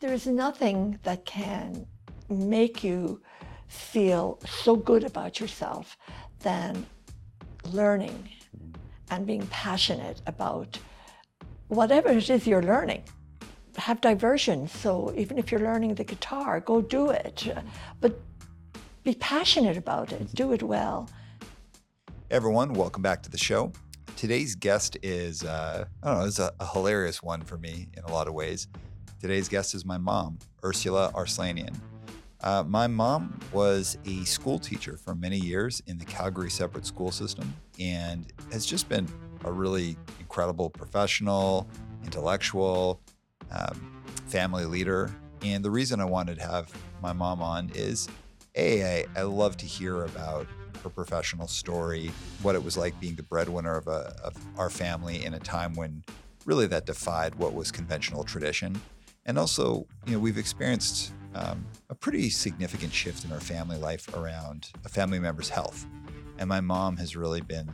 there's nothing that can make you feel so good about yourself than learning and being passionate about whatever it is you're learning. Have diversion. So even if you're learning the guitar, go do it. But be passionate about it. Do it well. Everyone, welcome back to the show. Today's guest is, uh, I don't know, it's a, a hilarious one for me in a lot of ways. Today's guest is my mom, Ursula Arslanian. Uh, my mom was a school teacher for many years in the Calgary separate school system and has just been a really incredible professional, intellectual, um, family leader. And the reason I wanted to have my mom on is A, I, I love to hear about her professional story, what it was like being the breadwinner of, a, of our family in a time when really that defied what was conventional tradition. And also, you know, we've experienced um, a pretty significant shift in our family life around a family member's health. And my mom has really been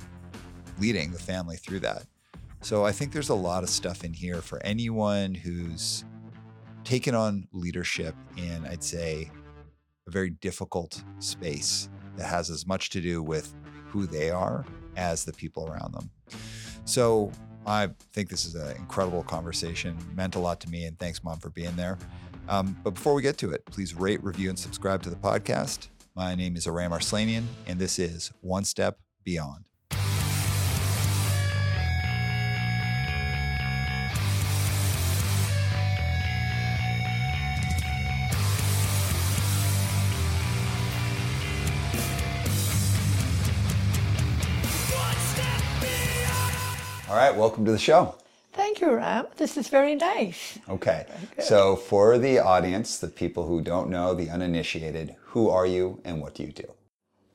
leading the family through that. So I think there's a lot of stuff in here for anyone who's taken on leadership in, I'd say, a very difficult space that has as much to do with who they are as the people around them. So I think this is an incredible conversation, meant a lot to me, and thanks, Mom, for being there. Um, but before we get to it, please rate, review, and subscribe to the podcast. My name is Aram Arslanian, and this is One Step Beyond. All right, welcome to the show. Thank you, Ram. This is very nice. Okay. So, for the audience, the people who don't know, the uninitiated, who are you and what do you do?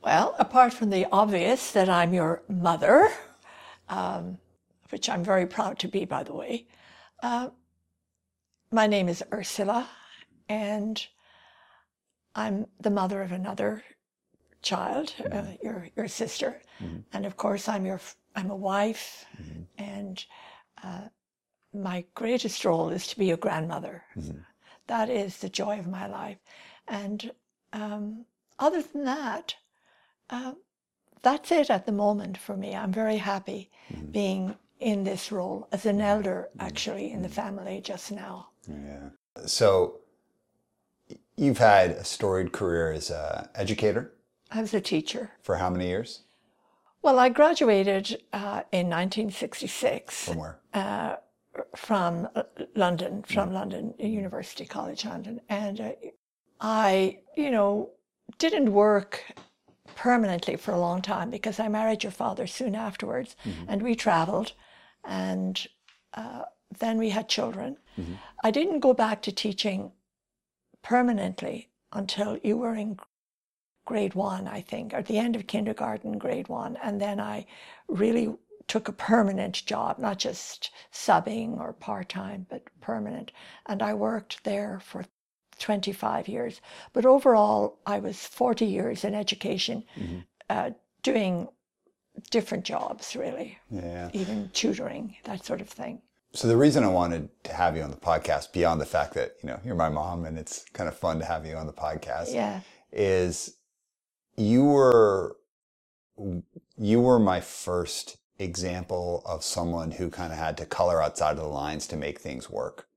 Well, apart from the obvious that I'm your mother, um, which I'm very proud to be, by the way, uh, my name is Ursula, and I'm the mother of another child, uh, your your sister, and of course I'm your I'm a wife, and uh, my greatest role is to be a grandmother. That is the joy of my life, and um, other than that, uh, that's it at the moment for me. I'm very happy being in this role as an elder, actually, in the family just now. Yeah. So, you've had a storied career as an educator I was a teacher. for how many years? Well, I graduated uh, in 1966 From where? uh, from uh, London, from London University College London, and uh, I, you know, didn't work permanently for a long time because I married your father soon afterwards, and we travelled, and uh, then we had children. I didn't go back to teaching permanently until you were in grade one, I think, or at the end of kindergarten, grade one. And then I really took a permanent job, not just subbing or part time, but permanent. And I worked there for 25 years. But overall, I was 40 years in education, uh, doing different jobs, really, Yeah. even tutoring, that sort of thing. So the reason I wanted to have you on the podcast, beyond the fact that you know you're my mom and it's kind of fun to have you on the podcast, Yeah. is you were you were my first example of someone who kind of had to color outside of the lines to make things work,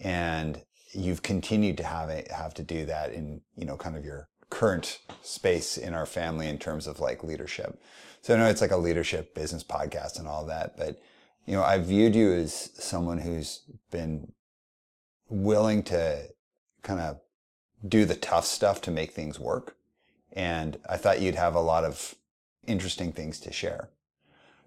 and you've continued to have it, have to do that in you know kind of your current space in our family in terms of like leadership. So I know it's like a leadership business podcast and all that, but you know, I viewed you as someone who's been willing to kind of do the tough stuff to make things work. And I thought you'd have a lot of interesting things to share.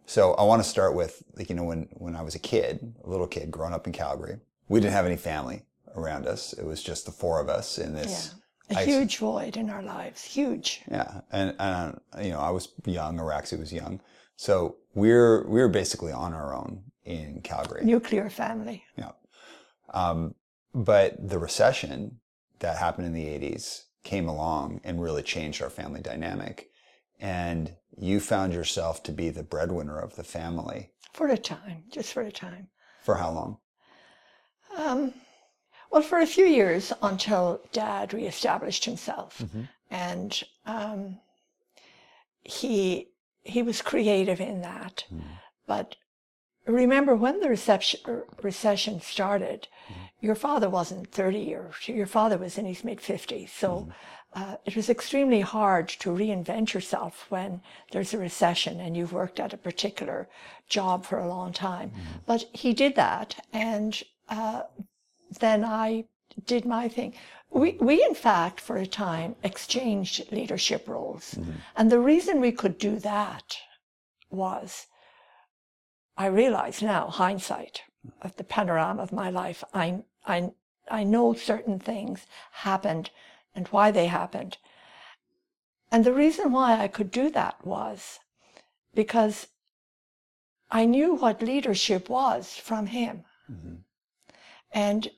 So I want to start with, like, you know, when, when I was a kid, a little kid growing up in Calgary, we didn't have any family around us. It was just the four of us in this. A ice- huge void in our lives, huge. yeah, and, and you know, I was young. Araxi was young, so we're we were basically on our own in Calgary. Nuclear family. Yeah, um, but the recession that happened in the '80s came along and really changed our family dynamic, and you found yourself to be the breadwinner of the family For a time, just for a time. for how long? Um, Well, for a few years until Dad reestablished himself, and um, he he was creative in that. But remember, when the reception, recession started, your father wasn't 30 or your father was in his mid 50s. So uh, it was extremely hard to reinvent yourself when there's a recession and you've worked at a particular job for a long time. But he did that, and uh, then I did my thing. We, we, in fact, for a time, exchanged leadership roles. And the reason we could do that was I realize now, hindsight of the panorama of my life, I, I, I know certain things happened and why they happened. And the reason why I could do that was because I knew what leadership was from him. And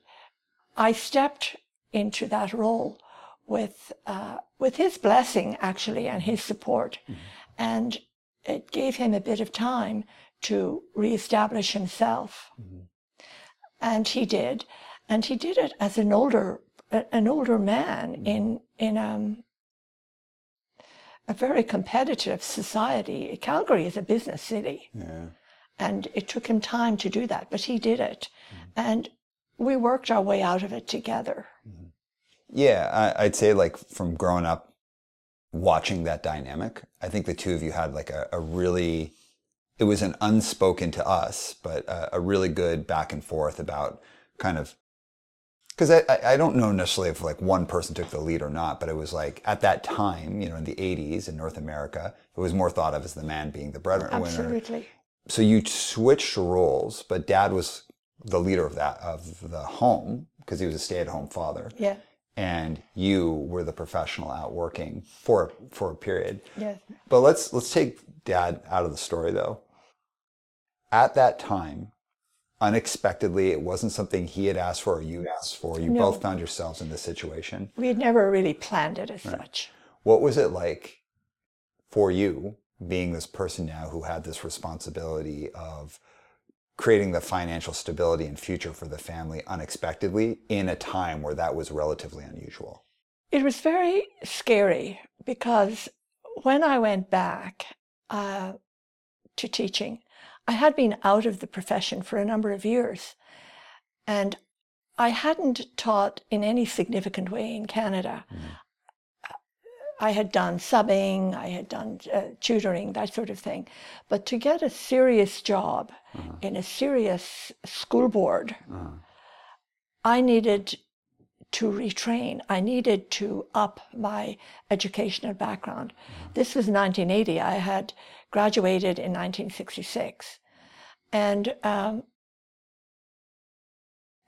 I stepped into that role with, uh, with his blessing, actually, and his support. And it gave him a bit of time to reestablish himself. Mm-hmm. And he did. And he did it as an older, an older man mm-hmm. in, in um, a very competitive society. Calgary is a business city. Yeah. And it took him time to do that, but he did it. Mm-hmm. And we worked our way out of it together. Yeah, I, I'd say like from growing up, watching that dynamic, I think the two of you had like a, a really, it was an unspoken to us, but a, a really good back and forth about kind of, because I, I- don't know necessarily if like one person took the lead or not, but it was like at that time, you know, in the 80s in North America, it was more thought of as the man being the breadwinner. Absolutely. so you switched roles, but dad was the leader of that of the home because he was a stay-at-home father, Yeah. and you were the professional out working for for a period. Yes. But let's let's take dad out of the story though. At that time, unexpectedly, it wasn't something he had asked for or you asked for. You No. both found yourselves in this situation. We had never really planned it as such. What was it like for you being this person now who had this responsibility of creating the financial stability and future for the family unexpectedly in a time where that was relatively unusual? It was very scary because when I went back uh, to teaching, I had been out of the profession for a number of years. And I hadn't taught in any significant way in Canada. Mm. I had done subbing, I had done uh, tutoring, that sort of thing. But to get a serious job uh-huh. in a serious school board, uh-huh. I needed to retrain. I needed to up my educational background. Uh-huh. This was 1980. I had graduated in 1966. And um,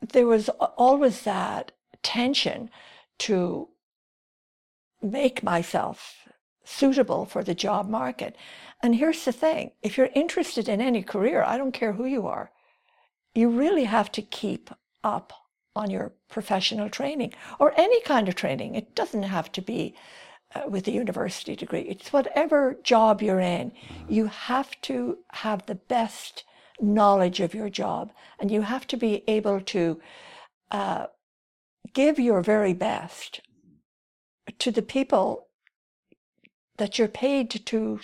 there was always that tension to make myself suitable for the job market. And here's the thing if you're interested in any career, I don't care who you are, you really have to keep up on your professional training or any kind of training. It doesn't have to be uh, with a university degree, it's whatever job you're in. You have to have the best knowledge of your job and you have to be able to uh, give your very best to the people that you're paid to,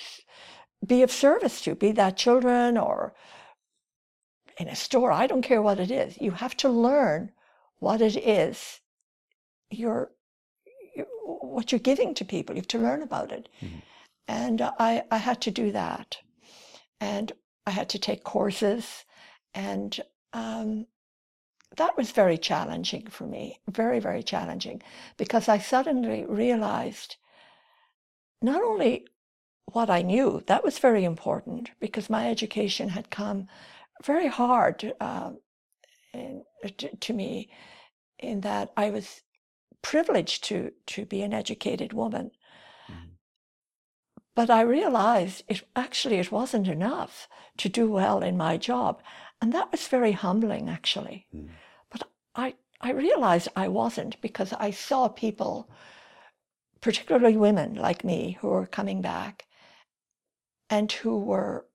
be of service to, be that children or in a store. I don't care what it is. You have to learn what it is you're, you- what you're giving to people. You have to learn about it. And uh, I, I had to do that. And I had to take courses. And um, that was very challenging for me, very, very challenging, because I suddenly realized not only what I knew, that was very important because my education had come very hard uh, in, to, to me in that I was privileged to, to be an educated woman. But I realized it actually it wasn't enough to do well in my job. And that was very humbling actually. But I, I realized I wasn't because I saw people, particularly women like me, who were coming back and who were,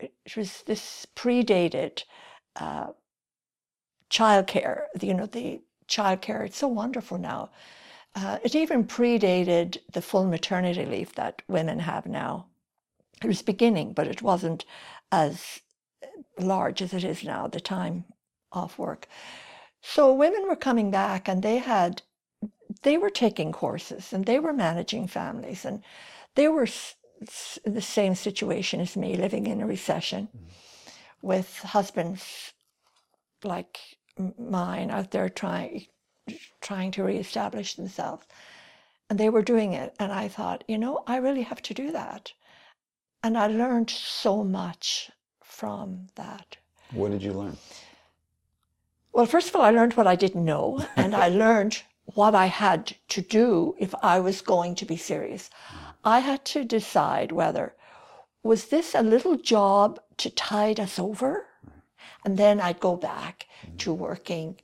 it was this predated uh, childcare, you know, the childcare. It's so wonderful now. Uh, it even predated the full maternity leave that women have now. It was beginning, but it wasn't as large as it is now, the time off work. So women were coming back and they had, they were taking courses and they were managing families and they were in the same situation as me, living in a recession mm. with husbands like mine out there trying trying to reestablish themselves. And they were doing it. And I thought, you know, I really have to do that. And I learned so much from that. What did you learn? Well, first of all, I learned what I didn't know, and I learned what I had to do if I was going to be serious. I had to decide whether was this a little job to tide us over and then I'd go back to working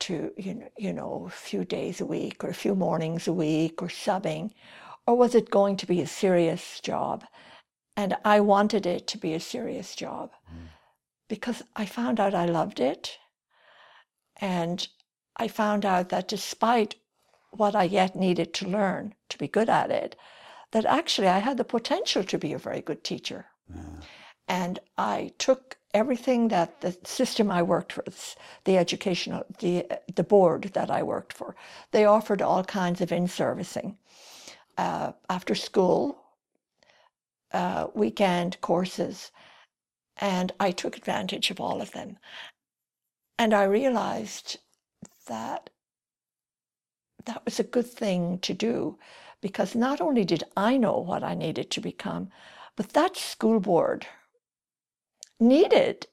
to, you know, you know, a few days a week or a few mornings a week or subbing. Or was it going to be a serious job? And I wanted it to be a serious job mm. because I found out I loved it. And I found out that despite what I yet needed to learn to be good at it, that actually I had the potential to be a very good teacher. Yeah. And I took everything that the system I worked for, the educational, the, the board that I worked for, they offered all kinds of in-servicing. Uh, after school, uh, weekend courses, and I took advantage of all of them. And I realized that that was a good thing to do because not only did I know what I needed to become, but that school board needed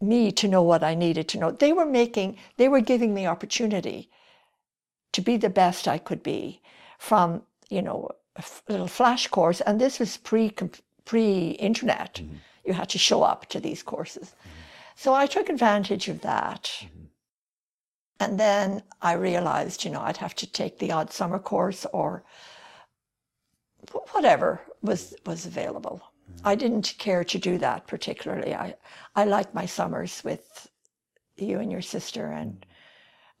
me to know what I needed to know. They were making, they were giving me opportunity to be the best I could be from, you know, a little flash course. And this was pre, pre-internet. Mm-hmm. You had to show up to these courses. Mm-hmm. So I took advantage of that. Mm-hmm. And then I realized, you know, I'd have to take the odd summer course or whatever was was available. I didn't care to do that particularly. I, I like my summers with you and your sister and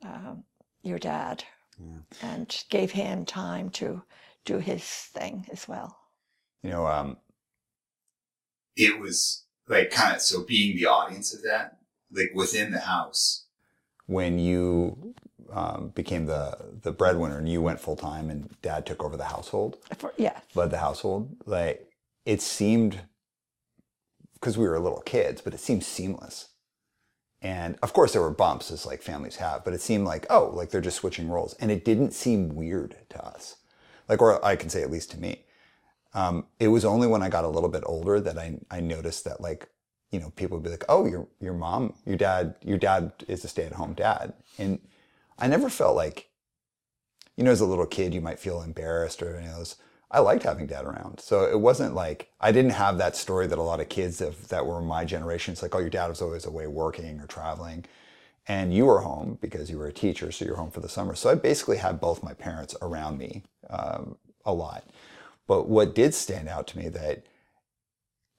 um, your dad, yeah. and gave him time to do his thing as well. You know, um, it was like kind of so being the audience of that, like within the house. When you um, became the the breadwinner and you went full time and dad took over the household. For, yeah. Led the household. Like it seemed because we were little kids, but it seemed seamless. And of course, there were bumps, as like families have, but it seemed like, oh, like they're just switching roles. And it didn't seem weird to us. Like, or I can say at least to me. Um, it was only when I got a little bit older that I, I noticed that, like, you know, people would be like, oh, your, your mom, your dad, your dad is a stay at home dad. And I never felt like, you know, as a little kid, you might feel embarrassed or, you know, I liked having dad around. So it wasn't like I didn't have that story that a lot of kids that were my generation. It's like, oh, your dad was always away working or traveling. And you were home because you were a teacher, so you're home for the summer. So I basically had both my parents around me um, a lot. But what did stand out to me that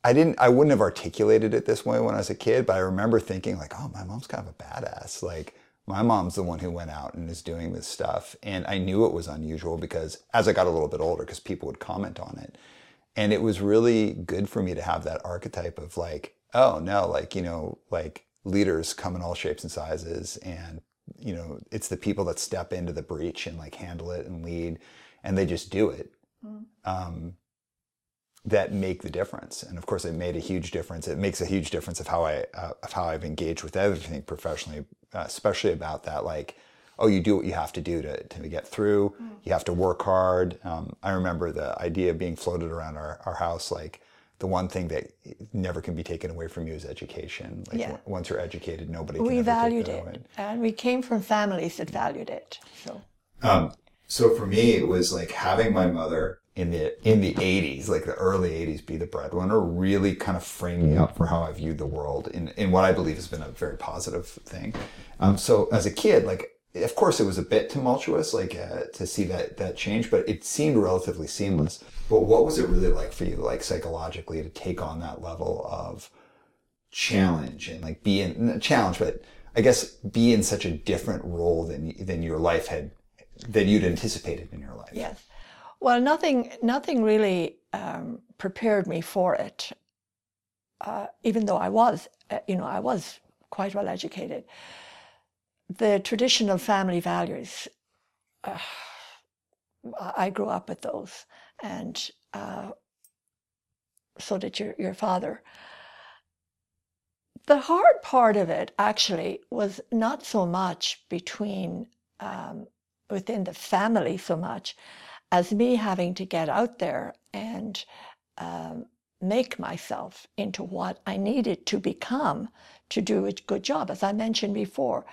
I didn't, I wouldn't have articulated it this way when I was a kid, but I remember thinking like, oh, my mom's kind of a badass. Like, my mom's the one who went out and is doing this stuff. And I knew it was unusual because as I got a little bit older, because people would comment on it. And it was really good for me to have that archetype of like, oh no, like, you know, like leaders come in all shapes and sizes. And, you know, it's the people that step into the breach and like handle it and lead and they just do it. Mm. Um, that make the difference. And of course, it made a huge difference. It makes a huge difference of how I uh, of how I've engaged with everything professionally, uh, especially about that. Like, oh, you do what you have to do to to get through. Mm. You have to work hard. Um, I remember the idea being floated around our, our house, like the one thing that never can be taken away from you is education. Like yeah. once you're educated, nobody. we valued it, away. and we came from families that valued it. So. Um, so for me, it was like having my mother in the in the 80s like the early 80s be the breadwinner really kind of framed me up for how i viewed the world in, in what i believe has been a very positive thing um, so as a kid like of course it was a bit tumultuous like uh, to see that that change but it seemed relatively seamless but what was it really like for you like psychologically to take on that level of challenge and like be in challenge but I guess, be in such a different role than than your life had than you'd anticipated in your life. Yes. Well, nothing nothing really um, prepared me for it. Uh, even though I was, uh, you know, I was quite well educated. The traditional family values, uh, I grew up with those, and uh, so did your, your father. The hard part of it actually was not so much between um, within the family so much as me having to get out there and um, make myself into what I needed to become to do a good job. As I mentioned before,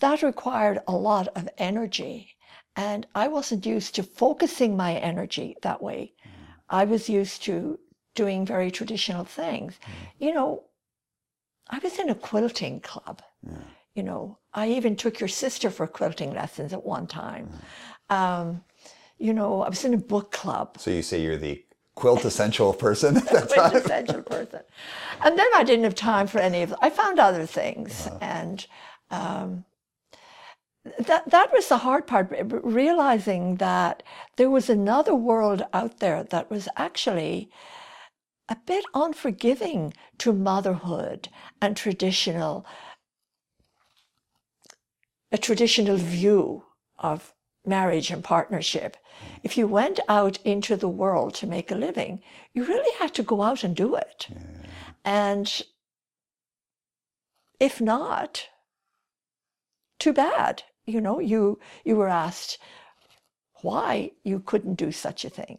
that required a lot of energy. And I wasn't used to focusing my energy that way. Mm. I was used to doing very traditional things. Mm. You know, I was in a quilting club. Yeah. You know, I even took your sister for quilting lessons at one time. Yeah. Um, you know, I was in a book club. So you say you're the quilt essential person at quilt essential person. And then I didn't have time for any of it. I found other things. Uh-huh. And um, that, that was the hard part, realizing that there was another world out there that was actually a bit unforgiving to motherhood and traditional a traditional view of marriage and partnership. If you went out into the world to make a living, you really had to go out and do it. Yeah. And if not, too bad. You know, you you were asked why you couldn't do such a thing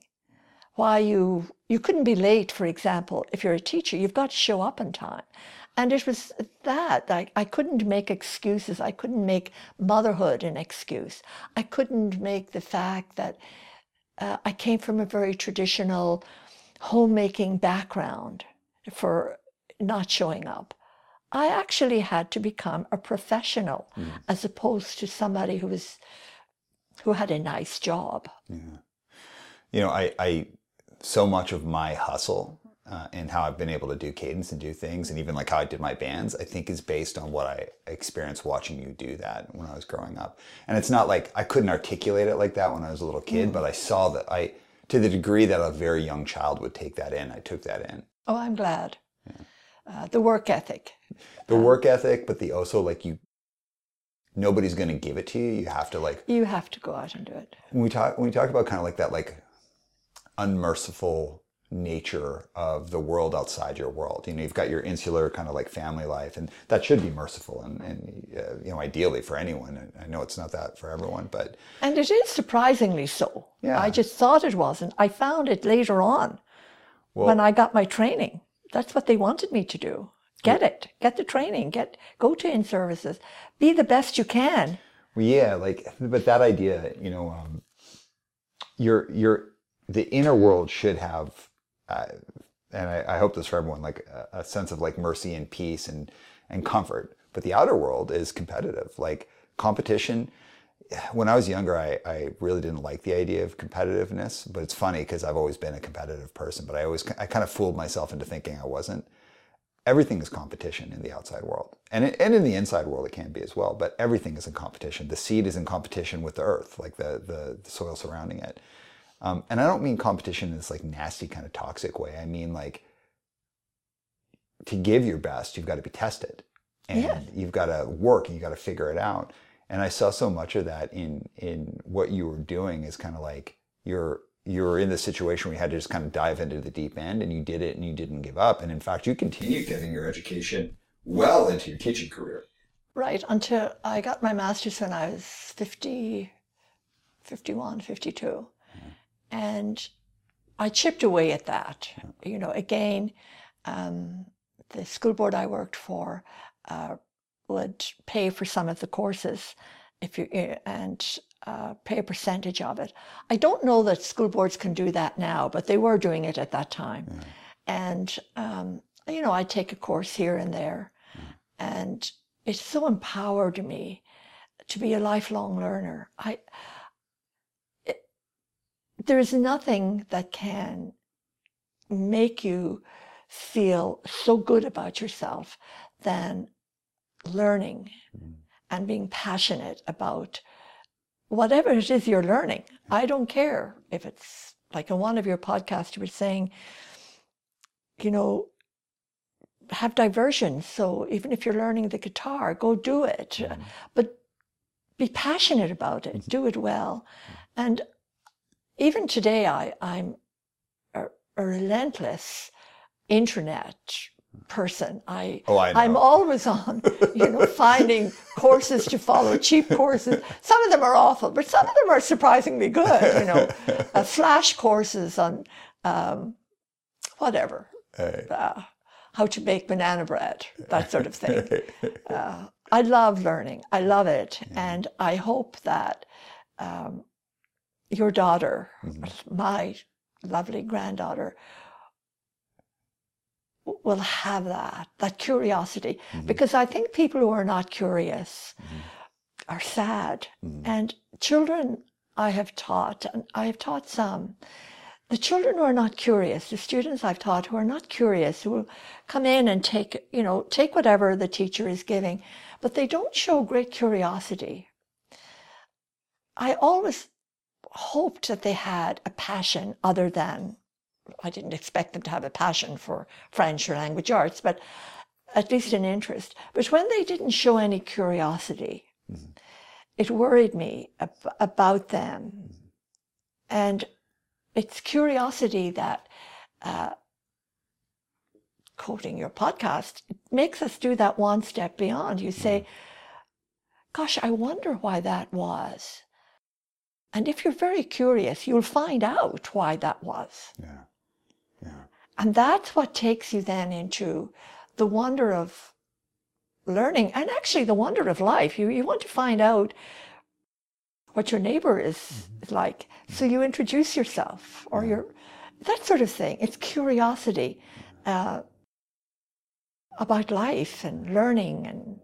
why you you couldn't be late, for example, if you're a teacher, you've got to show up on time. And it was that I, I couldn't make excuses. I couldn't make motherhood an excuse. I couldn't make the fact that uh, I came from a very traditional homemaking background for not showing up. I actually had to become a professional mm. as opposed to somebody who was who had a nice job. Yeah. You know, I, I so much of my hustle uh, and how I've been able to do cadence and do things, and even like how I did my bands, I think is based on what I experienced watching you do that when I was growing up. And it's not like I couldn't articulate it like that when I was a little kid, mm. but I saw that I, to the degree that a very young child would take that in, I took that in. Oh, I'm glad. Yeah. Uh, the work ethic. The um, work ethic, but the also like you, nobody's going to give it to you. You have to like. You have to go out and do it. When we talk, when we talk about kind of like that, like unmerciful nature of the world outside your world. You know, you've got your insular kind of like family life, and that should be merciful and, and uh, you know, ideally for anyone. I know it's not that for everyone, but and it is surprisingly so. Yeah, I just thought it wasn't. I found it later on well, when I got my training. That's what they wanted me to do. Get it. Get the training. Get go to in services. Be the best you can. Well, yeah, like, but that idea, you know, um, you're you're the inner world should have, and I, I, hope this for everyone, like a, a, sense of like mercy and peace and and comfort. But the outer world is competitive, like competition. When I was younger, I, I really didn't like the idea of competitiveness. But it's funny because I've always been a competitive person. But I always I kind of fooled myself into thinking I wasn't. Everything is competition in the outside world, and it, and in the inside world it can be as well. But everything is in competition. The seed is in competition with the earth, like the the, the soil surrounding it. Um, and I don't mean competition in this like nasty kind of toxic way. I mean like to give your best, you've got to be tested, and yeah. you've got to work, and you got to figure it out. And I saw so much of that in in what you were doing is kind of like you're you're in the situation where you had to just kind of dive into the deep end, and you did it, and you didn't give up. And in fact, you continued getting your education well into your teaching career. Right, until I got my master's when I was 50, 51, 52. And I chipped away at that. You know, again, um, the school board I worked for uh, would pay for some of the courses if you eh, and uh, pay a percentage of it. I don't know that school boards can do that now, but they were doing it at that time. And um, you know, I take a course here and there, yeah. and it so empowered me to be a lifelong learner. I there's nothing that can make you feel so good about yourself than learning Mhm. and being passionate about whatever it is you're learning. I don't care if it's like in one of your podcasts, you were saying, you know, have diversion. So even if you're learning the guitar, go do it. Mhm. But be passionate about it, do it well. And even today, I, I'm a, a relentless internet person. I Oh, I. I'm always on, you know, finding courses to follow, cheap courses. Some of them are awful, but some of them are surprisingly good. You know, uh, flash courses on um, whatever, Hey. uh, how to make banana bread, that sort of thing. Uh, I love learning. I love it, and I hope that um, your daughter, Mhm. my lovely granddaughter, will have that that curiosity Mhm. because I think people who are not curious Mhm. are sad. Mhm. And children, I have taught, and I have taught some, the children who are not curious, the students I've taught who are not curious, who will come in and take, you know, take whatever the teacher is giving, but they don't show great curiosity. I always hoped that they had a passion other than, I didn't expect them to have a passion for French or language arts, but at least an interest. But when they didn't show any curiosity, Mhm. it worried me ab- about them. And it's curiosity that, uh, quoting your podcast, makes us do that one step beyond. You say, Gosh, I wonder why that was. And if you're very curious, you'll find out why that was. Yeah. Yeah. And that's what takes you then into the wonder of learning and actually the wonder of life. You, you want to find out what your neighbor is, is like. So you introduce yourself or Yeah. your, that sort of thing. It's curiosity uh, about life and learning and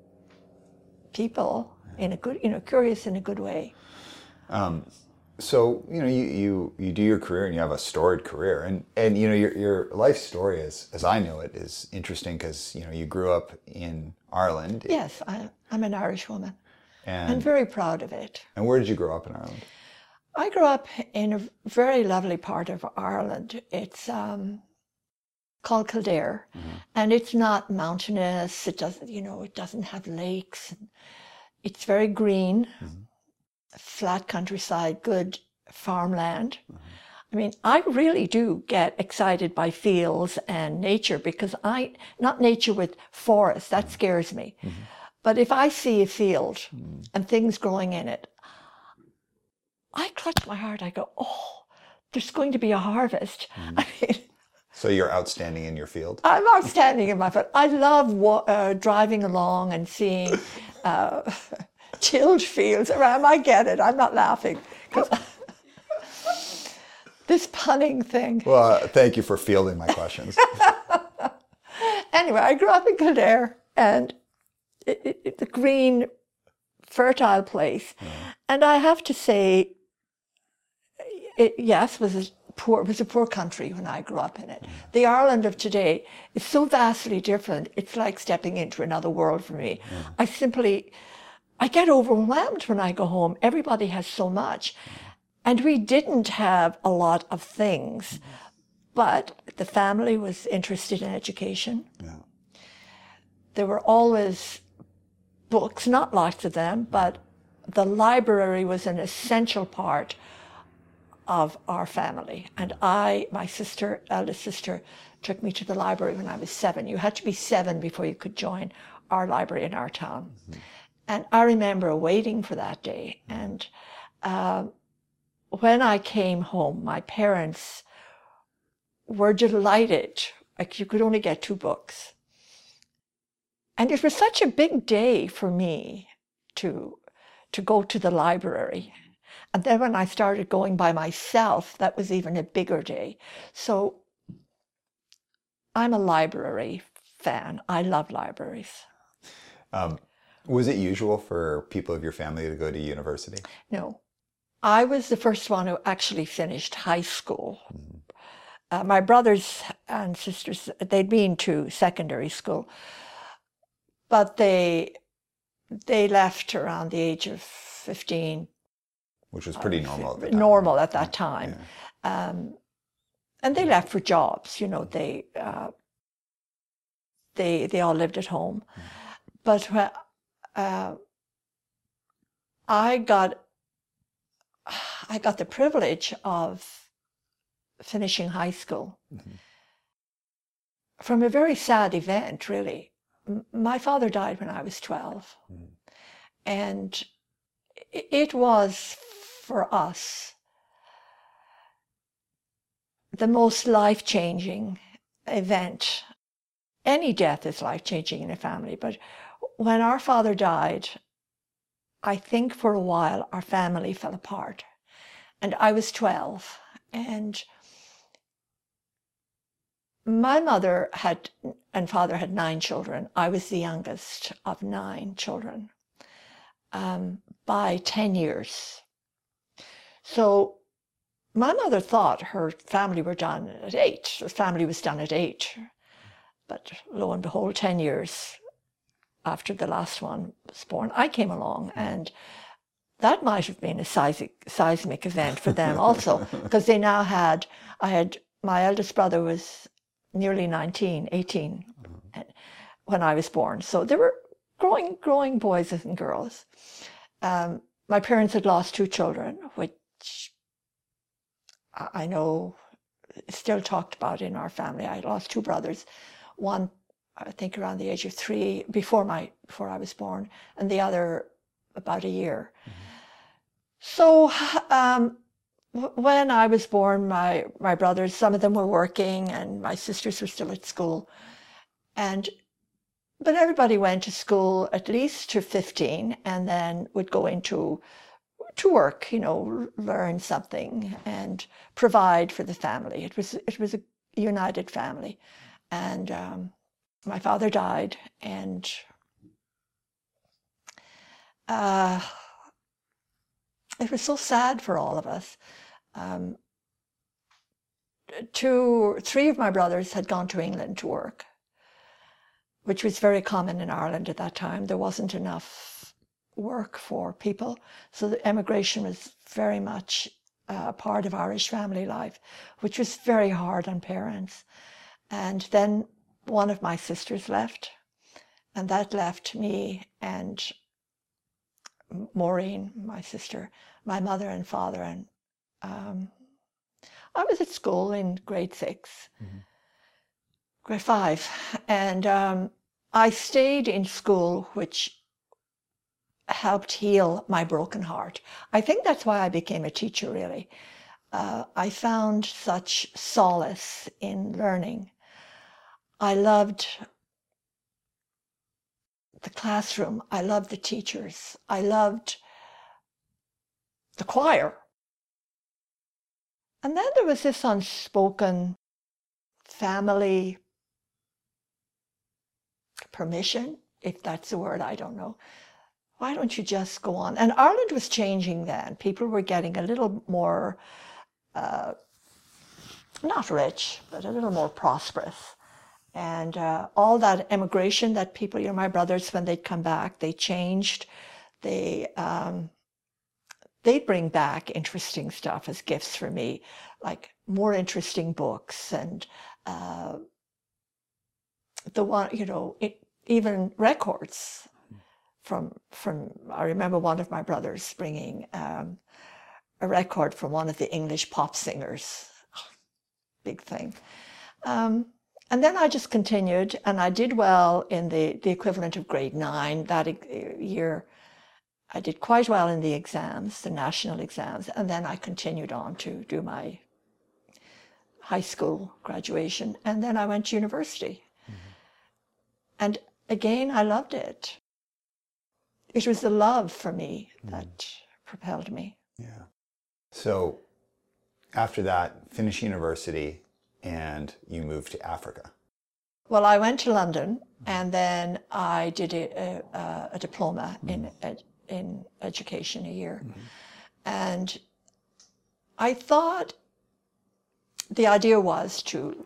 people in a good, you know, curious in a good way. Um, so you know you, you you do your career and you have a storied career and and you know your your life story as as I know it is interesting because you know you grew up in Ireland Yes, I, I'm an Irish woman. I'm and very proud of it. and where did you grow up in Ireland? I grew up in a very lovely part of Ireland. It's um, called Kildare, Mhm. and it's not mountainous. It doesn't, you know, it doesn't have lakes. It's very green, Mhm. Flat countryside, good farmland. Mm-hmm. I mean, I really do get excited by fields and nature because I, not nature with forests, that mm-hmm. scares me. Mm-hmm. But if I see a field and things growing in it, I clutch my heart. I go, oh, there's going to be a harvest. I mean, So you're outstanding in your field. I'm outstanding in my field. I love wa- uh, driving along and seeing uh, tilled fields around. I get it. I'm not laughing this punning thing. Well, uh, thank you for fielding my questions. Anyway, I grew up in Kildare and it, it, it's a green, fertile place. And I have to say, it, yes, was a poor, was a poor country when I grew up in it. The Ireland of today is so vastly different. It's like stepping into another world for me. I simply, I get overwhelmed when I go home. Everybody has so much. And we didn't have a lot of things, but the family was interested in education. Yeah. There were always books, not lots of them, but the library was an essential part of our family. And I, my sister, eldest sister, took me to the library when I was seven. You had to be seven before you could join our library in our town. Mm-hmm. And I remember waiting for that day. And um, when I came home, my parents were delighted. Like you could only get two books. And it was such a big day for me to, to go to the library. And then when I started going by myself, that was even a bigger day. So I'm a library fan. I love libraries. Um, was it usual for people of your family to go to university? No, I was the first one who actually finished high school. Uh, my brothers and sisters, they'd been to secondary school, but they they left around the age of 15. Which was pretty normal at the time. Normal at that time. Yeah. Um, and they left for jobs, you know, they, uh, they, they all lived at home. Mm. But uh, I got, I got the privilege of finishing high school mm-hmm. from a very sad event, really. M- my father died when I was 12. Mm-hmm. And it was for us the most life changing event. Any death is life changing in a family, but when our father died, I think for a while our family fell apart. And I was 12. And my mother had and father had nine children. I was the youngest of nine children um, by 10 years. So my mother thought her family were done at eight. The family was done at eight. But lo and behold, 10 years after the last one was born, I came along and that might have been a seismic, seismic event for them also, because they now had, I had, my eldest brother was nearly 19, 18 mm-hmm. when I was born. So they were growing, growing boys and girls. Um, my parents had lost two children, which I know still talked about in our family. I lost two brothers, one I think around the age of three before my before I was born, and the other about a year. Mm-hmm. So um, when I was born, my my brothers, some of them were working, and my sisters were still at school, and but everybody went to school at least to 15 and then would go into to work, you know, learn something and provide for the family. It was it was a united family, and um, my father died, and uh, it was so sad for all of us. Um, two, three of my brothers had gone to England to work, which was very common in Ireland at that time. There wasn't enough work for people, so the emigration was very much a part of Irish family life, which was very hard on parents. And then one of my sisters left, and that left me and Maureen, my sister, my mother and father, and um, I was at school in grade 6 mm-hmm. grade five, and um, I stayed in school, which helped heal my broken heart. I think that's why I became a teacher, really. Uh, I found such solace in learning. I loved the classroom. I loved the teachers. I loved the choir. And then there was this unspoken family permission, if that's the word, I don't know. Why don't you just go on? And Ireland was changing then. People were getting a little more, uh, not rich, but a little more prosperous. And uh, all that immigration that people, you know, my brothers, when they'd come back, they changed. They, um, they'd bring back interesting stuff as gifts for me, like more interesting books and uh, the one, you know, it, even records from from. I remember one of my brothers bringing um, a record from one of the English pop singers. Big thing. Um, and then I just continued, and I did well in the, the equivalent of grade nine that year. I did quite well in the exams, the national exams, and then I continued on to do my high school graduation, and then I went to university. Mm-hmm. And again, I loved it. It was the love for me mm-hmm. that propelled me. Yeah. So after that, finish university, and you moved to Africa. Well, I went to London, mm-hmm. and then I did a, a, a diploma in in education a year. Mm-hmm. And I thought the idea was to,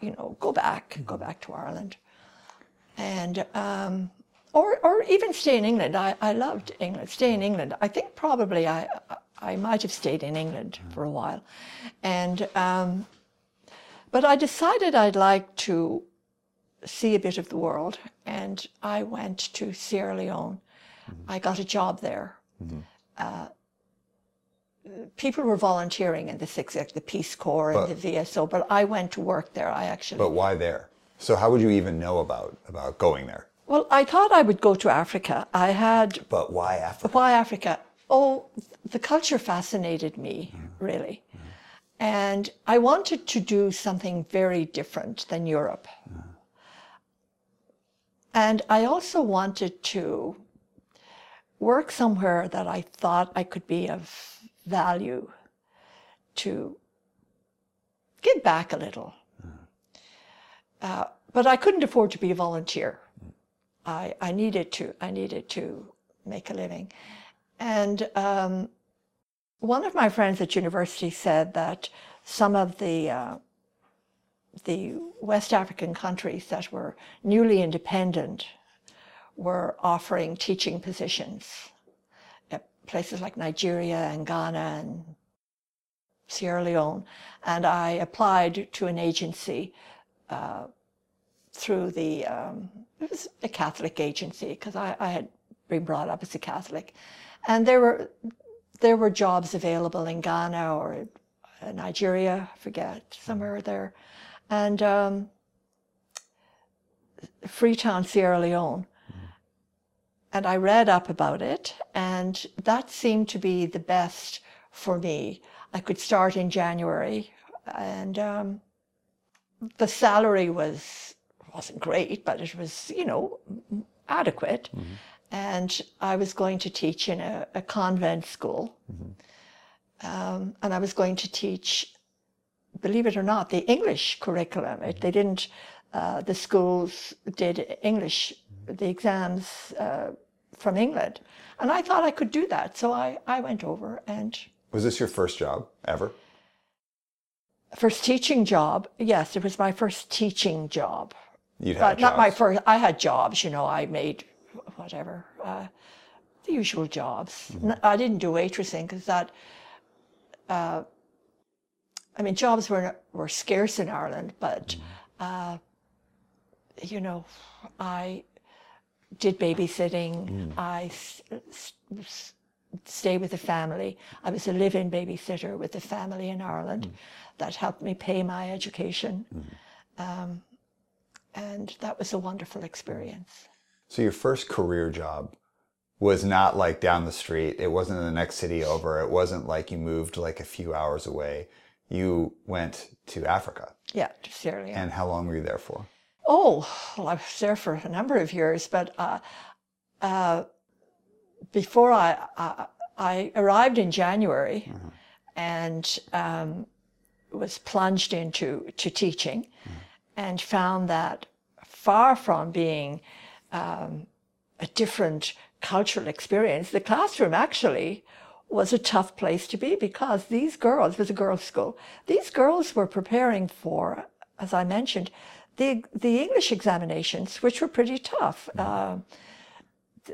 you know, go back, mm-hmm. go back to Ireland. And um, or or even stay in England. I, I loved England. Stay in England. I think probably I I might have stayed in England for a while, and um, but I decided I'd like to see a bit of the world, and I went to Sierra Leone. Mm-hmm. I got a job there. Mm-hmm. Uh, people were volunteering in the six, like the Peace Corps and But- the VSO, but I went to work there. I actually But why there? So how would you even know about about going there? Well, I thought I would go to Africa. I had, But why Africa? why Africa? Oh, the culture fascinated me, mm. really. And I wanted to do something very different than Europe. And I also wanted to work somewhere that I thought I could be of value to give back a little. Uh, but I couldn't afford to be a volunteer. I, I needed to I needed to make a living, and um, one of my friends at university said that some of the uh, the West African countries that were newly independent were offering teaching positions at places like Nigeria and Ghana and Sierra Leone, and I applied to an agency uh, through the um, it was a Catholic agency because I, I had been brought up as a Catholic, and there were there were jobs available in Ghana or Nigeria, I forget somewhere there, and um, Freetown, Sierra Leone. And I read up about it, and that seemed to be the best for me. I could start in January, and um, the salary was wasn't great, but it was you know adequate. And I was going to teach in a, a convent school, um, and I was going to teach, believe it or not, the English curriculum. It, they didn't. Uh, the schools did English, the exams uh, from England, and I thought I could do that. So I, I went over and Was this your first job ever? first teaching job. Yes, it was my first teaching job. You'd had But not my first. I had jobs, you know. I made whatever uh, the usual jobs. I didn't do waitressing because that. Uh, I mean, jobs were were scarce in Ireland, but uh, you know, I did babysitting. I s- s- s- stayed with the family. I was a live-in babysitter with the family in Ireland. That helped me pay my education. Um, and that was a wonderful experience. So your first career job was not like down the street. It wasn't in the next city over. It wasn't like you moved like a few hours away. You went to Africa. Yeah, to Sierra Leone. And how long were you there for? Oh, well, I was there for a number of years, but uh, uh, before I, I I arrived in January and um, was plunged into to teaching, and found that far from being um, a different cultural experience, the classroom actually was a tough place to be because these girls it was a girls' school. These girls were preparing for, as I mentioned, the the English examinations, which were pretty tough. Uh,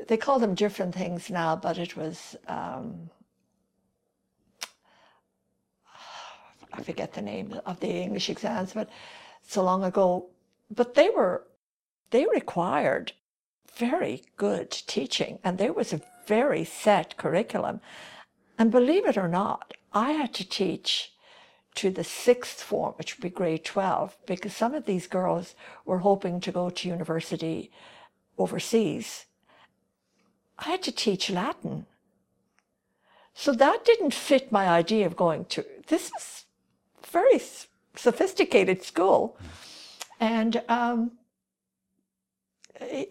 they call them different things now, but it was um, I forget the name of the English exams, but so long ago. But they were they required very good teaching, and there was a very set curriculum. And believe it or not, I had to teach to the sixth form, which would be grade 12, because some of these girls were hoping to go to university overseas. I had to teach Latin. So that didn't fit my idea of going to, this is very sophisticated school. And, um,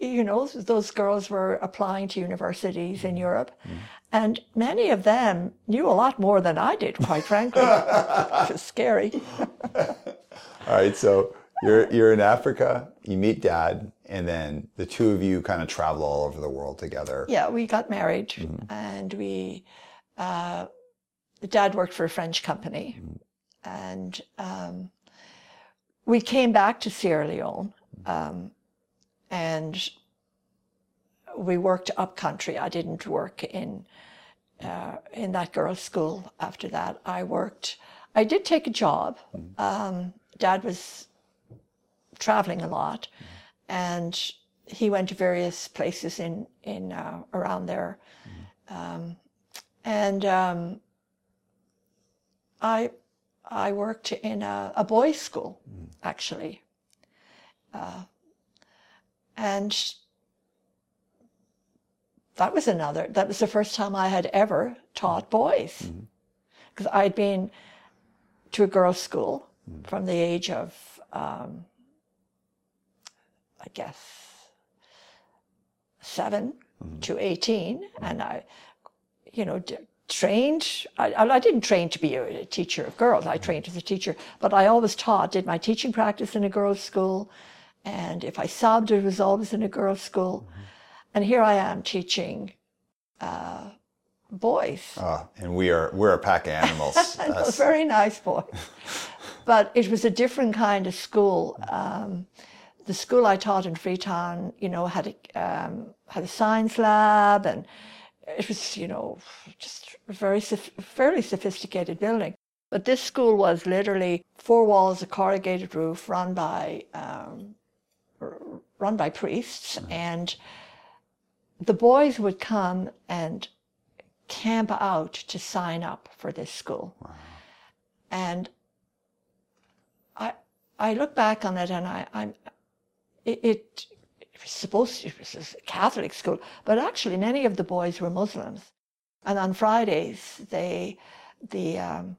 you know, those girls were applying to universities in Europe, and many of them knew a lot more than I did, quite frankly. it was scary. All right, so you're you're in Africa. You meet Dad, and then the two of you kind of travel all over the world together. Yeah, we got married, and we, uh, Dad worked for a French company, and um, we came back to Sierra Leone, um, and we worked up country. I didn't work in uh, in that girls' school after that. I worked. I did take a job. Um, Dad was traveling a lot, and he went to various places in in uh, around there, um, and um, I I worked in a, a boys' school actually, uh, and that was another. That was the first time I had ever taught mm-hmm. boys, mm-hmm. because I'd been to a girls' school mm. from the age of um, I guess seven mm-hmm. to 18 and i you know d- trained I, I I didn't train to be a teacher of girls. I trained as a teacher. But i always taught did my teaching practice in a girls school and if i sobbed, it was always in a girls school and here i am teaching uh, boys Oh, and we are we're a pack of animals. those very nice boys. but it was a different kind of school. Um, the school I taught in Freetown, you know, had a um, had a science lab, and it was, you know, just a very fairly sophisticated building. But this school was literally four walls, a corrugated roof, run by um, run by priests, and the boys would come and camp out to sign up for this school. And I I look back on it and I, I'm it, it, it was supposed to it was a Catholic school, but actually many of the boys were Muslims. And on Fridays they the um,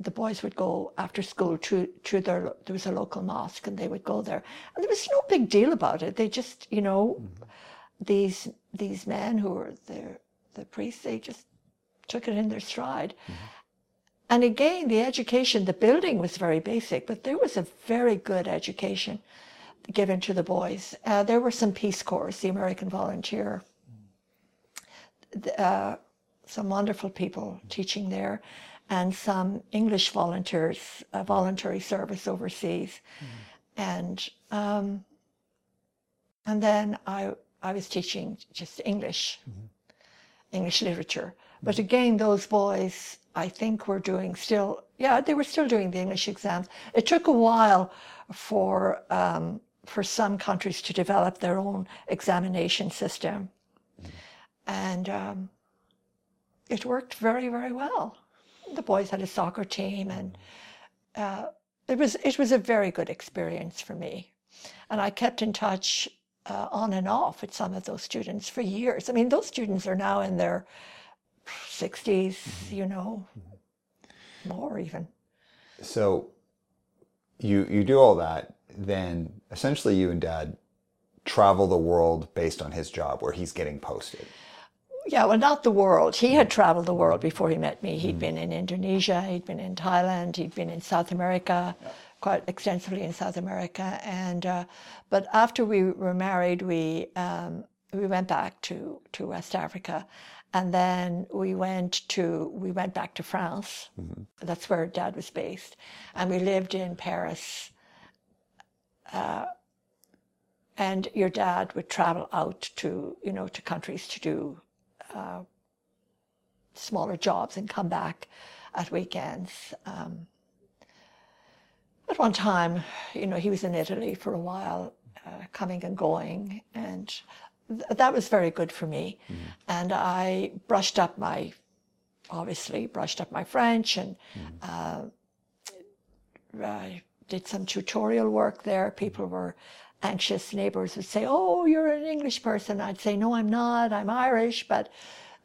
the boys would go after school to to their there was a local mosque and they would go there. And there was no big deal about it. They just, you know, these these men who were the the priests, they just took it in their stride. And again, the education, the building was very basic, but there was a very good education given to the boys. Uh, there were some Peace Corps, the American Volunteer, th- uh, some wonderful people teaching there, and some English volunteers, uh, voluntary service overseas, and um, and then I I was teaching just English, English literature. But again, those boys, I think, were doing still, yeah, they were still doing the English exams. It took a while for um, for some countries to develop their own examination system, and um, it worked very, very well. The boys had a soccer team, and uh, it was it was a very good experience for me, and I kept in touch uh, on and off with some of those students for years. I mean, those students are now in their 60s, you know, more even. So you you do all that, then essentially you and dad travel the world based on his job where he's getting posted. Yeah, well, not the world. He had traveled the world before he met me. He'd been in Indonesia, he'd been in Thailand, he'd been in South America, quite extensively in South America. And uh, but after we were married, we um, we went back to to West Africa, and then we went to we went back to France. That's where Dad was based, and we lived in Paris. Uh, and your dad would travel out to you know to countries to do uh, smaller jobs and come back at weekends. Um, at one time, you know, he was in Italy for a while, uh, coming and going, and th- that was very good for me. And I brushed up my, obviously, brushed up my French and uh, I did some tutorial work there. People were anxious. Neighbors would say, "Oh, you're an English person." I'd say, "No, I'm not. I'm Irish." But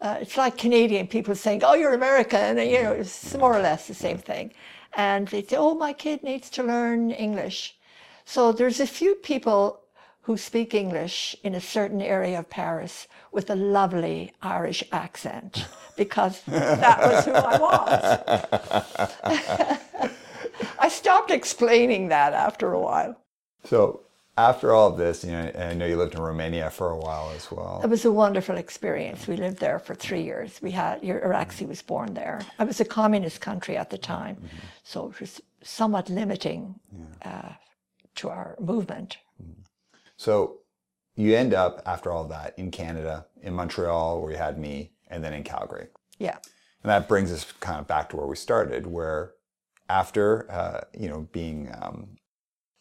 uh, it's like Canadian people saying, "Oh, you're American," and you know, it's more or less the same thing. And they'd say, "Oh, my kid needs to learn English." So there's a few people who speak English in a certain area of Paris with a lovely Irish accent because that was who I was. I stopped explaining that after a while. So after all of this, you know, and I know you lived in Romania for a while as well. It was a wonderful experience. We lived there for three years. We had Araxi was born there. It was a communist country at the time, so it was somewhat limiting uh, to our movement. So you end up after all of that in Canada, in Montreal, where you had me, and then in Calgary. Yeah. And that brings us kind of back to where we started, where after uh, you know being um,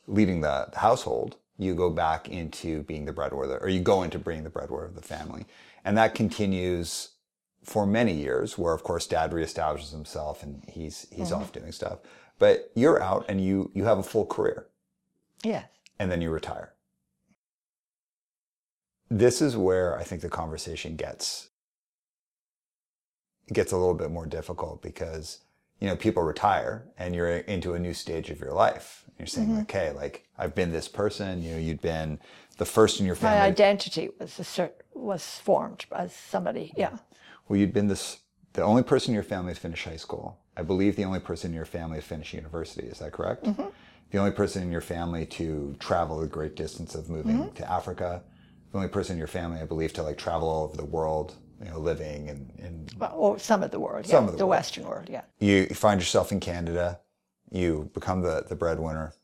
leading the, the household, you go back into being the breadwinner, or you go into being the breadwinner of the family, and that continues for many years. Where of course Dad reestablishes himself and he's he's mm-hmm. off doing stuff, but you're out and you you have a full career, Yes. and then you retire. This is where I think the conversation gets gets a little bit more difficult because you know people retire and you're into a new stage of your life. You're saying, mm-hmm. okay, like I've been this person. You know, you'd been the first in your family. My identity was a cert- was formed as somebody. Yeah. Well, you'd been this the only person in your family to finish high school. I believe the only person in your family to finish university. Is that correct? Mm-hmm. The only person in your family to travel the great distance of moving mm-hmm. to Africa. The only person in your family, I believe, to like travel all over the world. You know, living and, and Well, or some of the world. Some yeah. of the the world. Western world. Yeah. you find yourself in Canada, you become the, the breadwinner.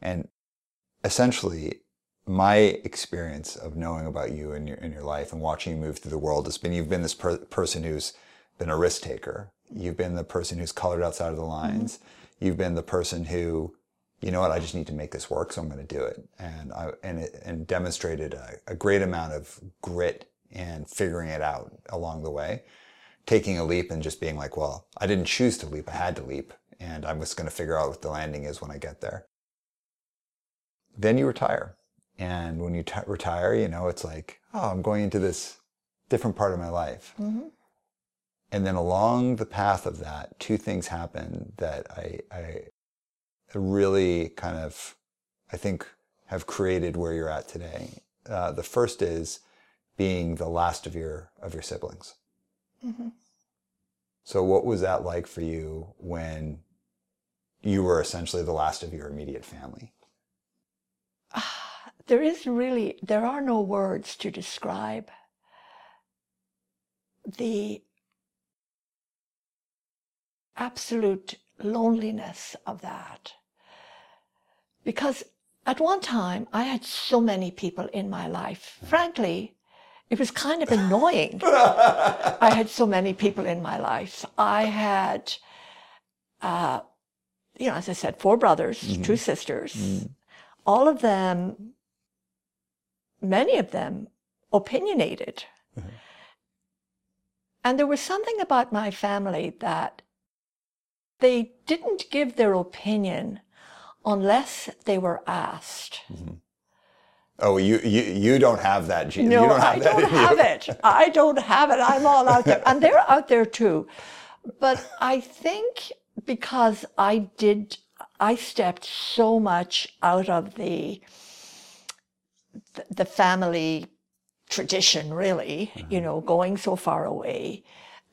And essentially, my experience of knowing about you and your, in your life and watching you move through the world has been you've been this per- person who's been a risk taker. You've been the person who's colored outside of the mm-hmm. lines. You've been the person who, you know what, I just need to make this work, so I'm going to do it. And I and it, and demonstrated a, a great amount of grit and figuring it out along the way taking a leap and just being like, well, I didn't choose to leap, I had to leap, and I'm just going to figure out what the landing is when I get there. Then you retire. And when you t- retire, you know, it's like, oh, I'm going into this different part of my life. Mhm. And then along the path of that, two things happen that I, I really kind of, I think, have created where you're at today. Uh, the first is being the last of your of your siblings. Mhm. So, what was that like for you when you were essentially the last of your immediate family? There is really, there are no words to describe the absolute loneliness of that. Because at one time, I had so many people in my life. Frankly, it was kind of annoying. I had so many people in my life. I had, uh, you know, as I said, four brothers, mm-hmm. two sisters. Mm-hmm. All of them, many of them, opinionated. Uh-huh. And there was something about my family that they didn't give their opinion unless they were asked. Mm-hmm. Oh, you you you don't have that gene. No, you don't have I that don't have it. I don't have it. I'm all out there. And they're out there too. But I think because I did, I stepped so much out of the, the, the family tradition, really, you know, going so far away,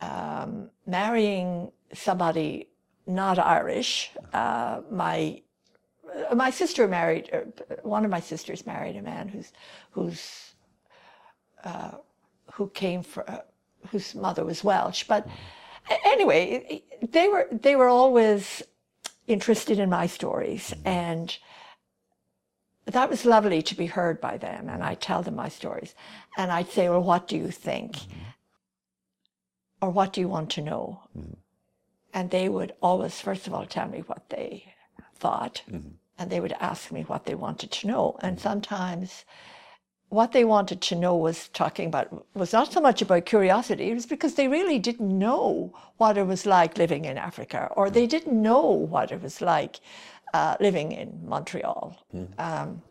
um, marrying somebody not Irish. Uh, my my sister married er, one of my sisters married a man who's who's uh, who came from uh, whose mother was Welsh. But anyway, they were they were always interested in my stories, and that was lovely to be heard by them. And I tell them my stories, and I'd say, "Well, what do you think?" Or what do you want to know? And they would always, first of all, tell me what they thought, and they would ask me what they wanted to know. And sometimes what they wanted to know was talking about was not so much about curiosity, it was because they really didn't know what it was like living in Africa, or they didn't know what it was like uh, living in Montreal. Um,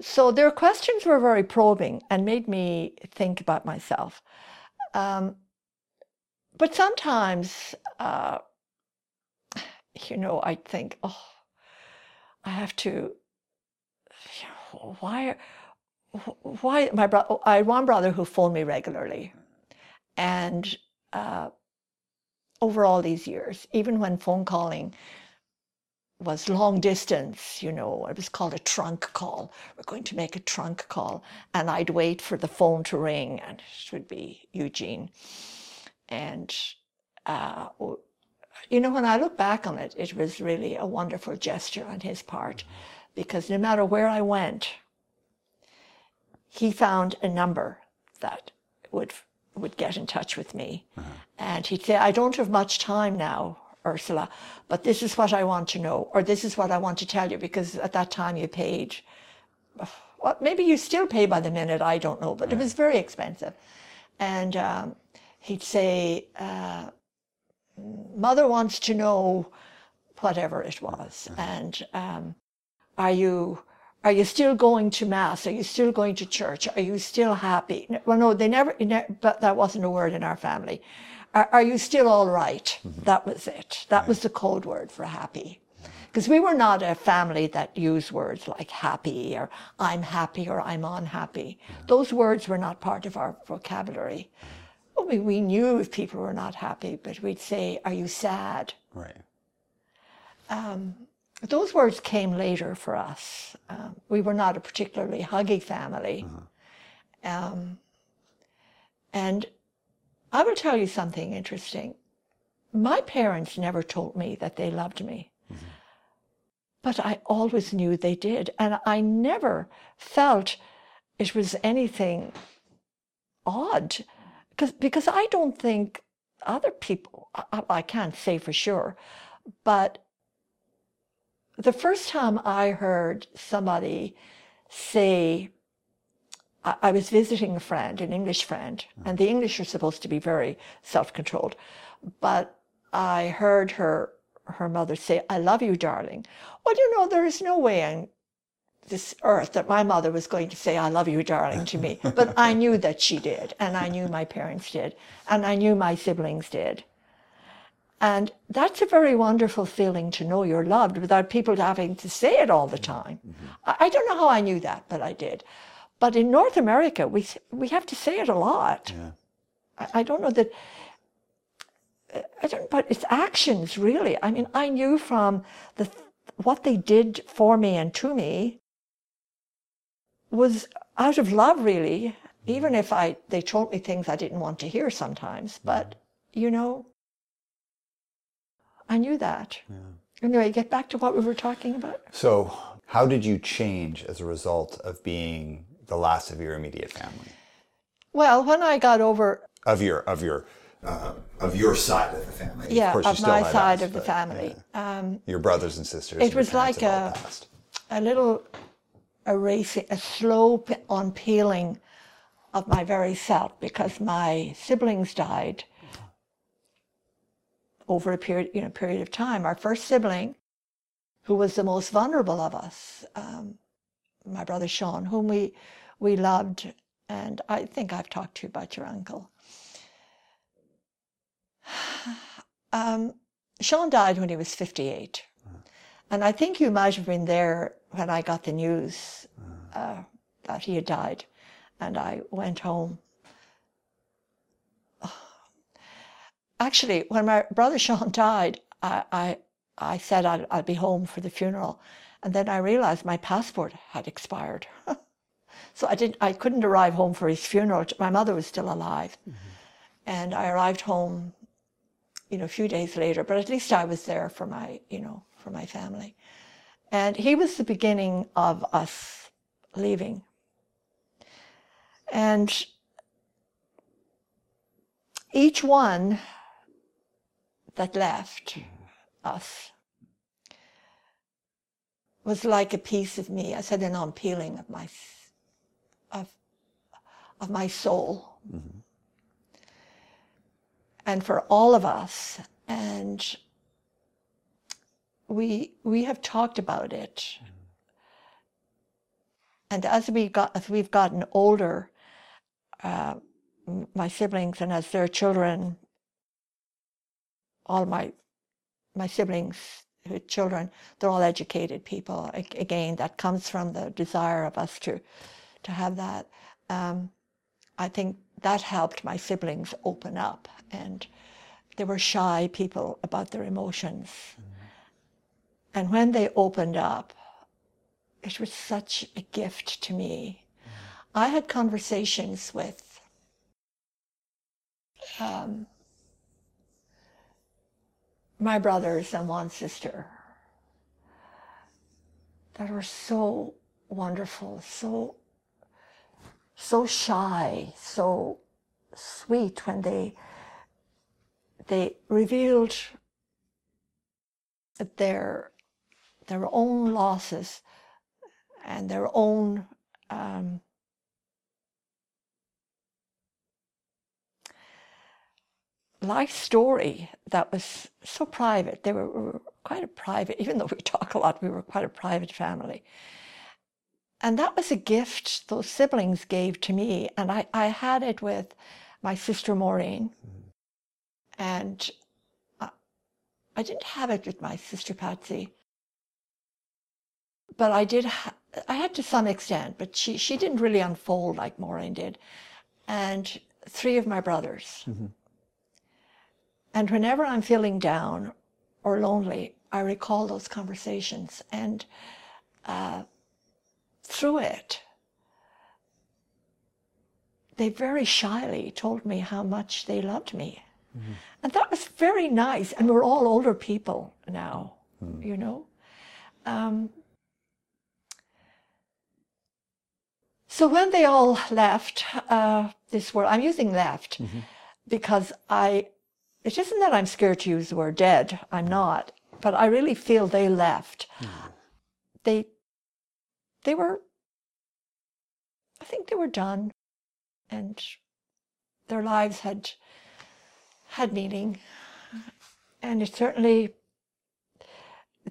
so their questions were very probing and made me think about myself. Um, but sometimes, uh, you know, I'd think, oh, I have to. Why? Why my brother? I had one brother who phoned me regularly, and uh, over all these years, even when phone calling was long distance, you know, it was called a trunk call. We're going to make a trunk call, and I'd wait for the phone to ring, and it would be Eugene, and. Uh, you know, when I look back on it, it was really a wonderful gesture on his part because no matter where I went, he found a number that would would get in touch with me, and he'd say, "I don't have much time now, Ursula, but this is what I want to know, or this is what I want to tell you, because at that time you paid." Well, maybe you still pay by the minute. I don't know, but it was very expensive, and um, he'd say, uh, "Mother wants to know." whatever it was. Mm-hmm. And um, are you are you still going to mass? Are you still going to church? Are you still happy? Well, no, they never. But that wasn't a word in our family. Are, are you still all right? Mm-hmm. That was it. That was the code word for happy. Mm-hmm. Because we were not a family that used words like happy or I'm happy or I'm unhappy. Those words were not part of our vocabulary. Well, we, we knew if people were not happy, but we'd say, Are you sad? Right. those words came later for us. Um, we were not a particularly huggy family. Um, and I will tell you something interesting. My parents never told me that they loved me, but I always knew they did. And I never felt it was anything odd because, because I don't think other people, I, I can't say for sure, but the first time I heard somebody say, I, I was visiting a friend, an English friend, hmm. and the English are supposed to be very self-controlled, but I heard her her mother say, "I love you, darling." Well, you know, there is no way this earth that my mother was going to say, "I love you, darling," to me, but I knew that she did, and I knew my parents did, and I knew my siblings did. And that's a very wonderful feeling to know you're loved without people having to say it all the mm-hmm. time. Mm-hmm. I, I don't know how I knew that, but I did. But in North America, we we have to say it a lot. Yeah. I, I don't know that. I don't, but it's actions really. I mean, I knew from the what they did for me and to me was out of love, really. Even if I they told me things I didn't want to hear sometimes, but you know, I knew that. Anyway, get back to what we were talking about. So, how did you change as a result of being the last of your immediate family? Well, when I got over, Of your of your Uh, of your side of the family. yeah, course of my side us, of the family, um, your brothers and sisters. It was like all a- passed. A erasing, a slow pe- unpeeling of my very self because my siblings died over a period, you know, period of time. Our first sibling, who was the most vulnerable of us, um, my brother Sean, whom we we loved, and I think I've talked to you about your uncle. Um, Sean died when he was 58. And I think you might have been there when I got the news uh, that he had died. And I went home. Actually, when my brother Sean died, I, I, I said I'd, I'd be home for the funeral. And then I realized my passport had expired. so I, didn't, I couldn't arrive home for his funeral. My mother was still alive. And I arrived home you know, a few days later, but at least I was there for my, you know, for my family. And he was the beginning of us leaving. And each one that left us was like a piece of me. I said an unpeeling of my of of my soul mm-hmm. and for all of us. And we we have talked about it. And as we got as we've gotten older, uh, my siblings and as their children, all my my siblings who children, they're all educated people. Again, that comes from the desire of us to to have that. Um, I think that helped my siblings open up and they were shy people about their emotions. And when they opened up, it was such a gift to me. I had conversations with um, my brothers and one sister that were so wonderful, so so shy, so sweet when they they revealed their their own losses and their own um, life story that was so private. They were, were quite a private, even though we talk a lot, we were quite a private family. And that was a gift those siblings gave to me. And I, I had it with my sister Maureen. And I, I didn't have it with my sister Patsy. But I did, ha- I had to some extent, but she, she didn't really unfold like Maureen did. And three of my brothers. And whenever I'm feeling down or lonely, I recall those conversations. And uh, through it, they very shyly told me how much they loved me. And that was very nice. And we're all older people now, you know. Um, so when they all left uh, this world, I'm using left because I, it isn't that I'm scared to use the word dead, I'm not, but I really feel they left. They, they were, I think they were done and their lives had had meaning. And it certainly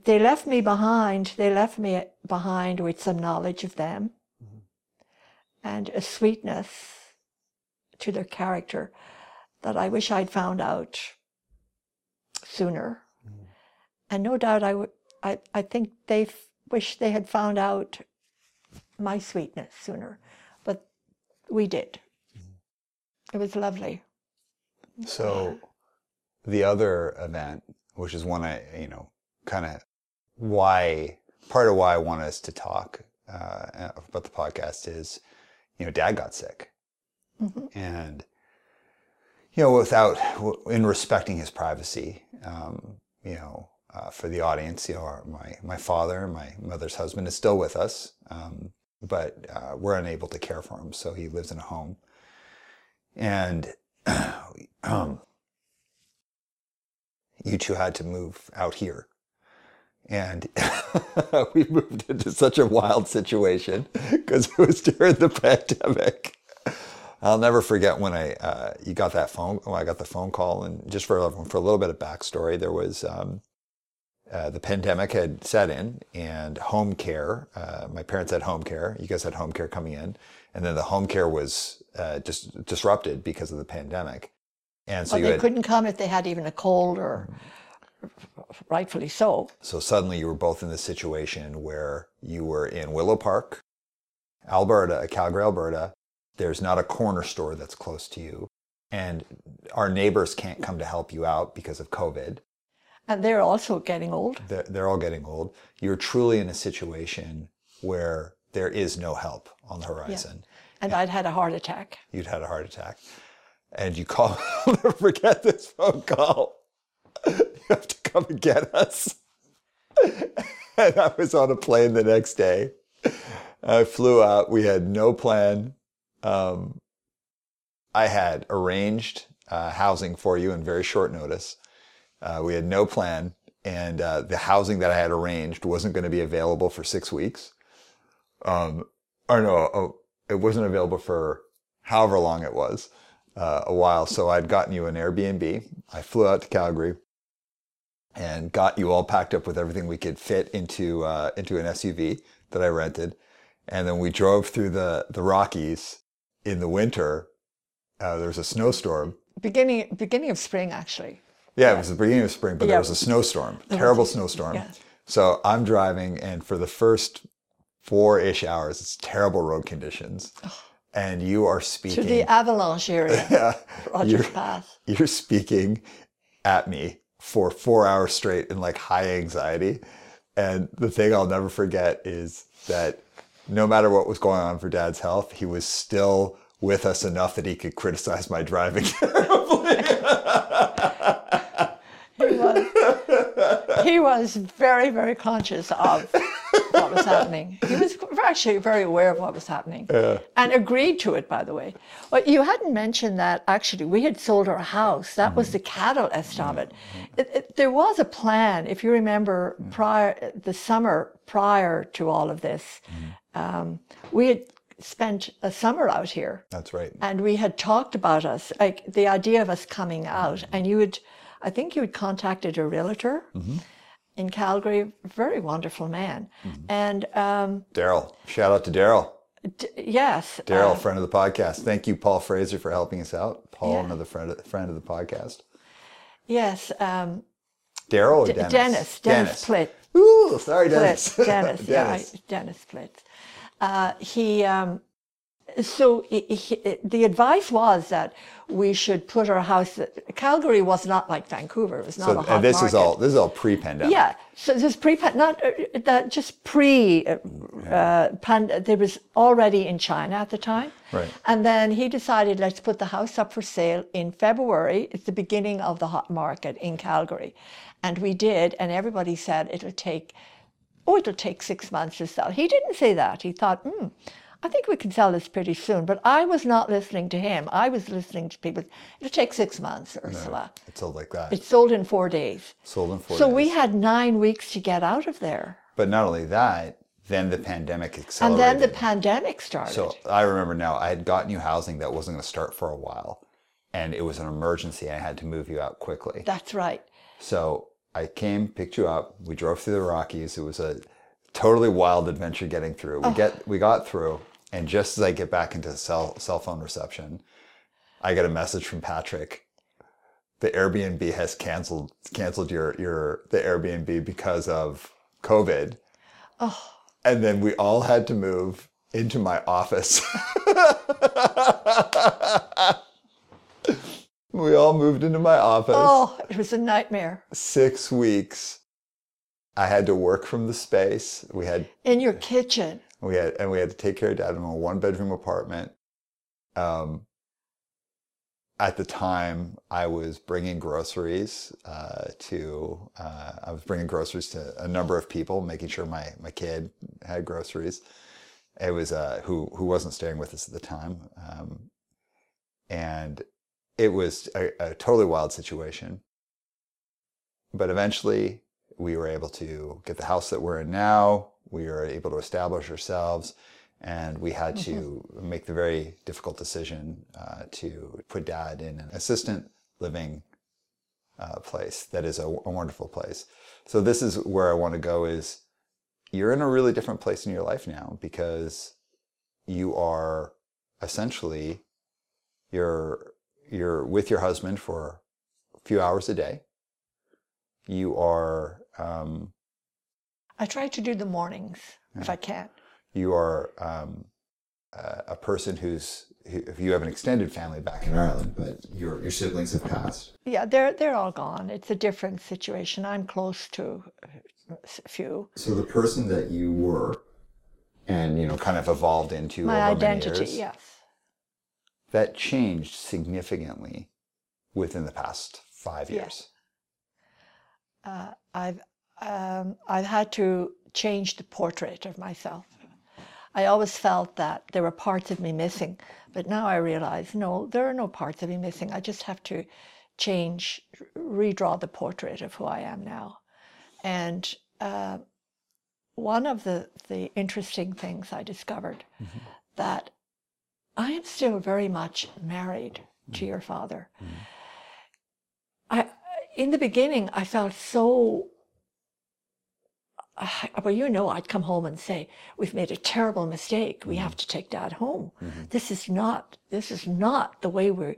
they left me behind they left me behind with some knowledge of them and a sweetness to their character that i wish i'd found out sooner. And no doubt i would i, I think they f- wish they had found out my sweetness sooner but we did. It was lovely. So the other event, which is one I, you know, kind of why part of why I want us to talk uh, about the podcast is, you know, Dad got sick, and you know, without in respecting his privacy, um, you know, uh, for the audience, you know, my my father, my mother's husband, is still with us, um, but uh, we're unable to care for him, so he lives in a home, and um, you two had to move out here. And we moved into such a wild situation because it was during the pandemic. I'll never forget when I uh, you got that phone. When I got the phone call, and just for for a little bit of backstory, there was um, uh, the pandemic had set in, and home care. Uh, my parents had home care. You guys had home care coming in, and then the home care was uh, just disrupted because of the pandemic. And so you they had, couldn't come if they had even a cold or rightfully so So suddenly you were both in this situation where you were in Willow Park, Alberta, uh, Calgary, Alberta. There's not a corner store that's close to you. And our neighbors can't come to help you out because of COVID. and they're also getting old They're, they're all getting old. You're truly in a situation where there is no help on the horizon. and i'd had a heart attack You'd had a heart attack. And you call, I'll never forget this phone call. You have to come and get us. And I was on a plane the next day. I flew out. We had no plan. Um, I had arranged uh, housing for you in very short notice. Uh, we had no plan, and uh, the housing that I had arranged wasn't going to be available for six weeks. Um, or no, oh, it wasn't available for however long it was, uh, a while. So I'd gotten you an Airbnb. I flew out to Calgary and got you all packed up with everything we could fit into uh, into an SUV that I rented, and then we drove through the the Rockies in the winter. Uh, there was a snowstorm. beginning beginning of spring actually Yeah, it was the beginning of spring, but Yeah. there was a snowstorm, terrible snowstorm. yeah. So I'm driving, and for the first four ish hours, it's terrible road conditions, and you are speaking to the avalanche area yeah, Rogers Pass you're speaking at me for four hours straight in like high anxiety. And the thing I'll never forget is that no matter what was going on for dad's health, he was still with us enough that he could criticize my driving terribly. he was he was very very conscious of what was happening he was actually very aware of what was happening Yeah. and agreed to it, by the way. But you hadn't mentioned that actually we had sold our house. That was the catalyst of it. It- it- There was a plan, if you remember, prior the summer prior to all of this. Um, we had spent a summer out here That's right. and we had talked about us, like the idea of us coming out, and you had, I think you had contacted a realtor in Calgary, very wonderful man, and um, Daryl. Shout out to Daryl. d- yes, Daryl, uh, friend of the podcast. Thank you, Paul Fraser, for helping us out. Paul, Yeah. another friend of, friend of the podcast. yes, um, Daryl D- Dennis? Dennis, Dennis Plitt, Ooh, sorry, Dennis. Plitt, Dennis, yeah, Dennis. I- Dennis Plitt. Uh, he, um, so he, he, the advice was that we should put our house. Calgary was not like Vancouver; it was not So, a hot and this is all this is all pre-pandemic. Yeah, so this pre not uh, that just pre uh, uh, pan, there was already in China at the time. Right. And then he decided let's put the house up for sale in February. It's the beginning of the hot market in Calgary, and we did. And everybody said it'll take, oh, it'll take six months to sell. He didn't say that. He thought, hmm. I think we can sell this pretty soon, but I was not listening to him. I was listening to people. It'll take six months, Ursula. Uh, it's sold like that. It sold in four days. sold in four So days. So we had nine weeks to get out of there. But not only that, then the pandemic accelerated. And then the pandemic started. So I remember now, I had got new housing that wasn't going to start for a while, and it was an emergency. I had to move you out quickly. That's right. So I came, picked you up. We drove through the Rockies. It was a totally wild adventure getting through. We get we got through, and just as I get back into cell cell phone reception, I get a message from Patrick. The Airbnb has canceled canceled your your the Airbnb because of COVID. Oh, And then we all had to move into my office. we all moved into my office. oh, it was a nightmare. Six weeks. I had to work from the space. We had In your kitchen. We had and we had to take care of dad in a one bedroom apartment. Um, at the time, I was bringing groceries uh, to. Uh, I was bringing groceries to a number of people, making sure my my kid had groceries. It was uh, who who wasn't staying with us at the time, um, and it was a, a totally wild situation. But eventually, we were able to get the house that we're in now. We were able to establish ourselves, and we had to make the very difficult decision uh, to put dad in an assistant living uh, place that is a, a wonderful place. So this is where I want to go. Is you're in a really different place in your life now because you are essentially you're you're with your husband for a few hours a day. You are um, I try to do the mornings if I can. you are um, a a person who's who, if you have an extended family back in Ireland, but your your siblings have passed. Yeah, they're they're all gone. It's a different situation. I'm close to a few. So the person that you were, and you know, kind of evolved into My identity, years, yes. that changed significantly within the past five Yes. years. Uh, I've um, I've had to change the portrait of myself. I always felt that there were parts of me missing, but now I realize no, there are no parts of me missing. I just have to change, redraw the portrait of who I am now. And uh, one of the the interesting things I discovered that I am still very much married to your father. I, in the beginning, I felt so. Well, you know, I'd come home and say, "We've made a terrible mistake. We have to take Dad home. Mm-hmm. This is not. This is not the way we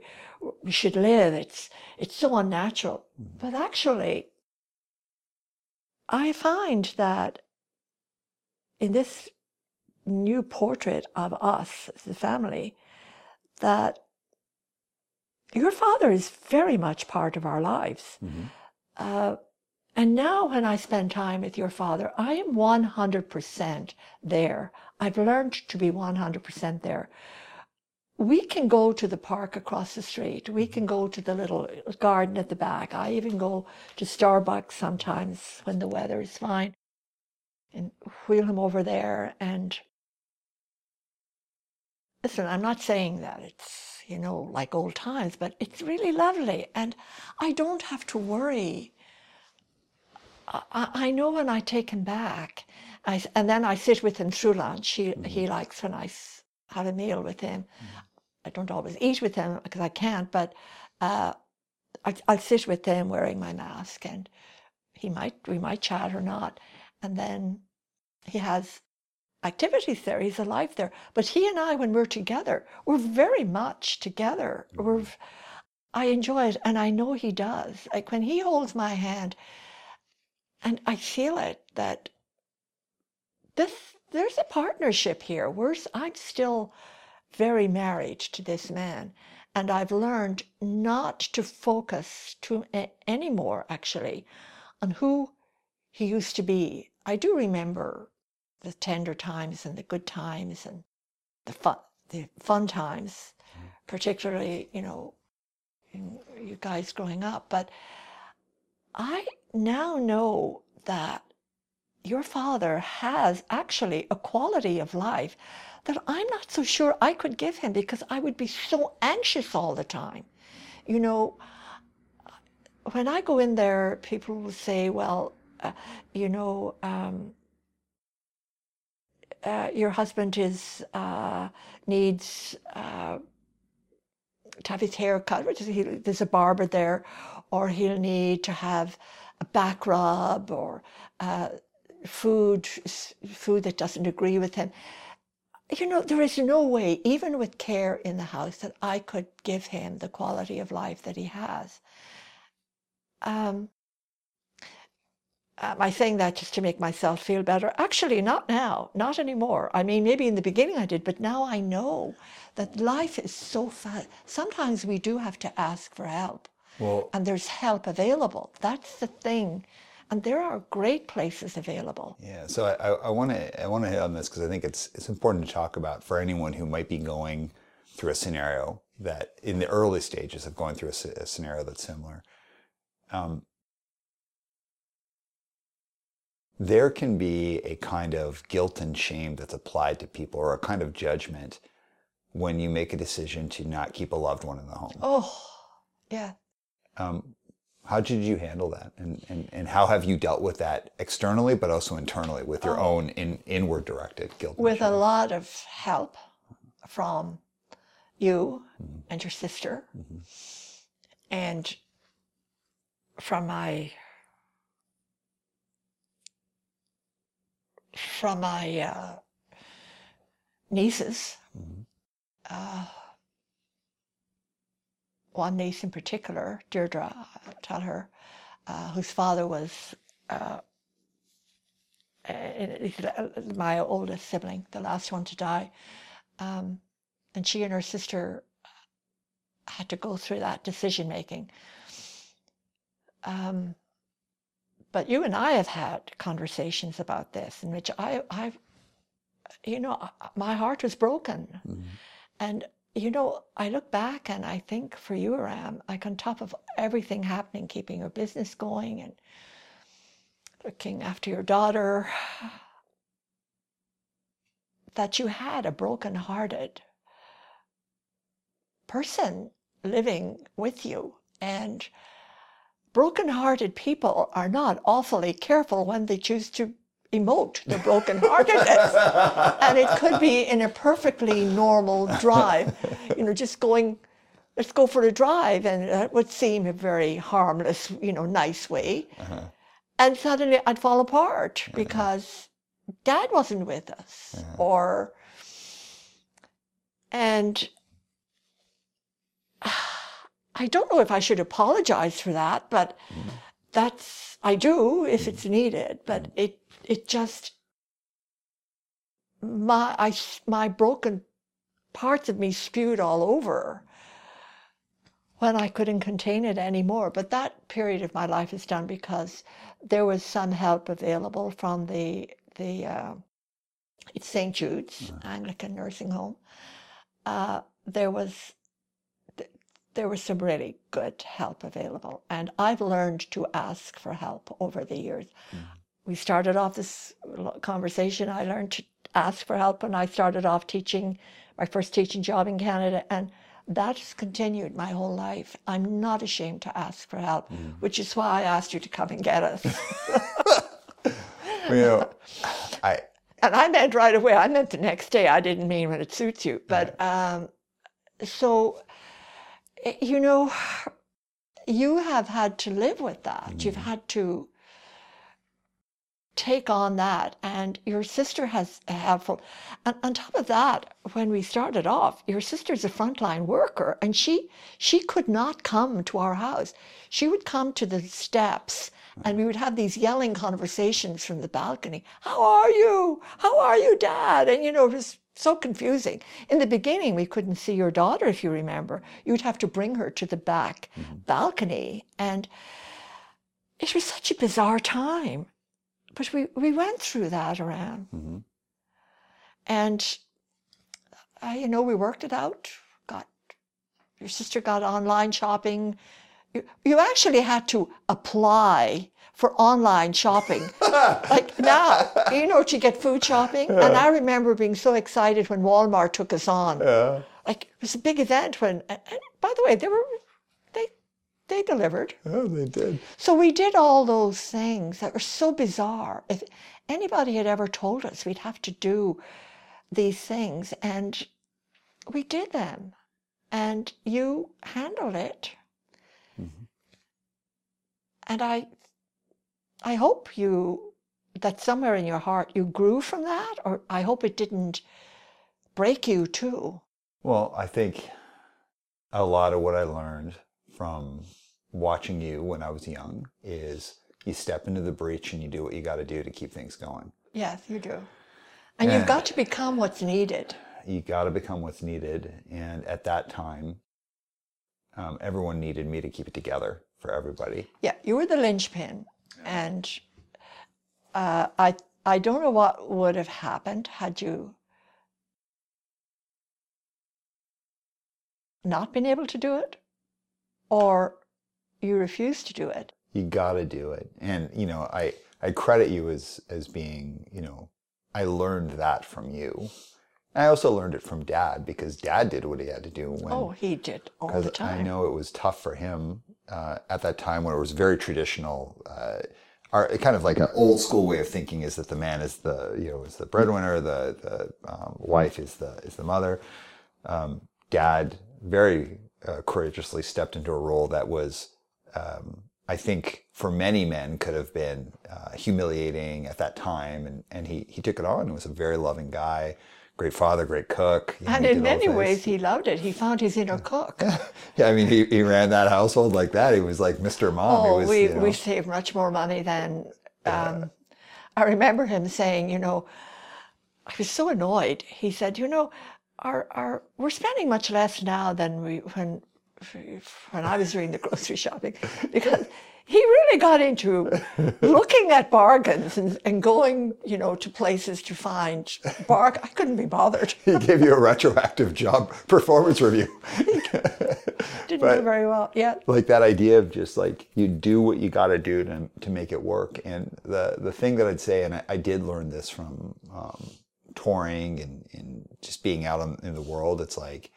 we should live. It's it's so unnatural." Mm-hmm. But actually, I find that in this new portrait of us as a family, that your father is very much part of our lives. Mm-hmm. Uh, and now, when I spend time with your father, I am 100% there. I've learned to be 100% there. We can go to the park across the street. We can go to the little garden at the back. I even go to Starbucks sometimes when the weather is fine and wheel him over there. And listen, I'm not saying that it's, you know, like old times, but it's really lovely. And I don't have to worry. I, I know when I take him back, I, and then I sit with him through lunch. He, Mm-hmm. he likes when I have a meal with him. I don't always eat with him because I can't, but uh, I, I'll sit with him wearing my mask and he might, we might chat or not. And then he has activities there. He's alive there. But he and I, when we're together, we're very much together. We're, I enjoy it, and I know he does. Like when he holds my hand, and I feel it that this there's a partnership here. We're I'm still very married to this man, and I've learned not to focus too a- anymore actually on who he used to be. I do remember the tender times and the good times and the fun the fun times, mm-hmm. particularly you know in you guys growing up. But I now know that your father has actually a quality of life that I'm not so sure I could give him because I would be so anxious all the time. You know, when I go in there, people will say, well, uh, you know, um, uh, your husband is uh, needs uh, to have his hair cut. There's a barber there, or he'll need to have a back rub or uh, food food that doesn't agree with him. You know, there is no way, even with care in the house, that I could give him the quality of life that he has. Um, am I saying that just to make myself feel better? Actually, not now, not anymore. I mean, maybe in the beginning I did, but now I know that life is so fast. Sometimes we do have to ask for help, Well, and there's help available. That's the thing. And there are great places available. Yeah, so I, I want to I want to hit on this because I think it's it's important to talk about for anyone who might be going through a scenario that in the early stages of going through a, a scenario that's similar. Um, there can be a kind of guilt and shame that's applied to people, or a kind of judgment when you make a decision to not keep a loved one in the home. Oh, yeah. Um, how did you handle that, and, and and how have you dealt with that externally, but also internally with your own in, inward directed guilt? with a lot of help from you and your sister. And from my from my uh, nieces uh, one niece in particular deirdre I'll tell her uh, whose father was uh, uh, my oldest sibling, the last one to die. Um, and she and her sister had to go through that decision making. Um, but you and I have had conversations about this in which I, I, you know, my heart was broken. Mhm. And, you know, I look back and I think for you, Ram, like on top of everything happening, keeping your business going and looking after your daughter, that you had a broken-hearted person living with you. And broken-hearted people are not awfully careful when they choose to emote the broken-heartedness. and it could be in a perfectly normal drive, you know, just going, let's go for a drive, and it would seem a very harmless, you know, nice way. Uh-huh. And suddenly I'd fall apart uh-huh. because dad wasn't with us, uh-huh. or, and I don't know if I should apologize for that, but mm. that's I do if mm. it's needed. But mm. it it just my I my broken parts of me spewed all over when I couldn't contain it anymore. But that period of my life is done because there was some help available from the the uh, it's St. Jude's Anglican nursing home. Uh, there was there was some really good help available, and I've learned to ask for help over the years. We started off this conversation. I learned to ask for help when I started off teaching my first teaching job in Canada, and that's continued my whole life. I'm not ashamed to ask for help, which is why I asked you to come and get us. you know, I and I meant right away. I meant the next day. I didn't mean when it suits you. But um, so, eh, you know, you have had to live with that. You've had to take on that, and your sister has a helpful. And on top of that, when we started off, your sister's a frontline worker, and she she could not come to our house. She would come to the steps, and we would have these yelling conversations from the balcony. How are you? How are you, Dad? And you know, it was so confusing. In the beginning, we couldn't see your daughter, if you remember. You'd have to bring her to the back mm-hmm. balcony, and it was such a bizarre time. But we, we went through that around. Mhm. And, uh, you know, we worked it out. Got your sister got online shopping. You, you actually had to apply for online shopping. like now, you know, to get food shopping. And I remember being so excited when Walmart took us on. yeah, Like it was a big event when. And, by the way, they were they delivered. oh, they did. So we did all those things that were so bizarre. If anybody had ever told us we'd have to do these things, and we did them, and you handled it. Mm-hmm. And I, I hope you that somewhere in your heart you grew from that, or I hope it didn't break you too. Well, I think a lot of what I learned from watching you when I was young is you step into the breach and you do what you got to do to keep things going. Yes, you do. And Yeah. you've got to become what's needed. You got to become what's needed. And at that time, um, everyone needed me to keep it together for everybody. Yeah, you were the linchpin, and uh, I I don't know what would have happened had you not been able to do it, or you refused to do it. you got to do it and you know i i credit you as as being you know i learned that from you i also learned it from dad because dad did what he had to do when Oh, he did all the time. i know it was tough for him uh, at that time when it was very traditional uh, our kind of like an old school way of thinking is that the man is the you know is the breadwinner the the um, wife is the is the mother um, dad very uh, courageously stepped into a role that was um, I think for many men could have been uh, humiliating at that time, and, and he, he took it on. He was a very loving guy, great father, great cook. you know, and in many ways, he loved it. He found his inner cook. yeah, I mean, he, he ran that household like that. He was like Mr. Mom. he Oh, was, we, you know, we saved much more money than. Um, I remember him saying, you know, I was so annoyed. He said, you know, our, our, we're spending much less now than we when when I was doing the grocery shopping because he really got into looking at bargains and, and going, you know, to places to find bargain. I couldn't be bothered. he gave you a retroactive job performance review. Didn't But- do very well. Yeah. like that idea of just like you do what you got to do to, to make it work and the the thing that i'd say and i, I did learn this from um, touring and, and just being out in, in the world it's like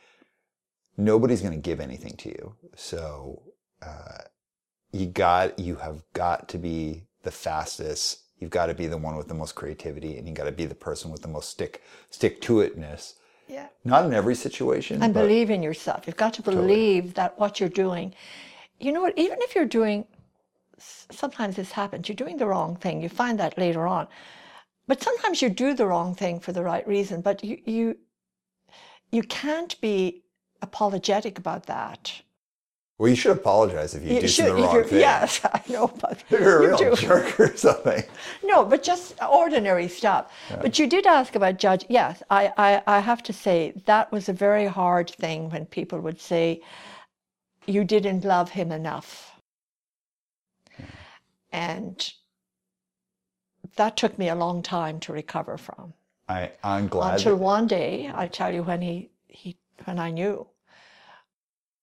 nobody's going to give anything to you so uh, you got you have got to be the fastest you've got to be the one with the most creativity and you got to be the person with the most stick stick to itness Yeah. not in every situation and believe in yourself. You've got to believe that what you're doing, you know what, even if you're doing, sometimes this happens, you're doing the wrong thing, you find that later on. But sometimes you do the wrong thing for the right reason, but you, you, you can't be apologetic about that. well you should apologize if you, do should- the wrong thing Yes, I know, but you're a you real do. jerk or something. No, but just ordinary stuff. But you did ask about judge. Yes, I, I, I have to say that was a very hard thing when people would say, you didn't love him enough. And that took me a long time to recover from. I, I'm glad. Until that- one day, I tell you when he, he when I knew.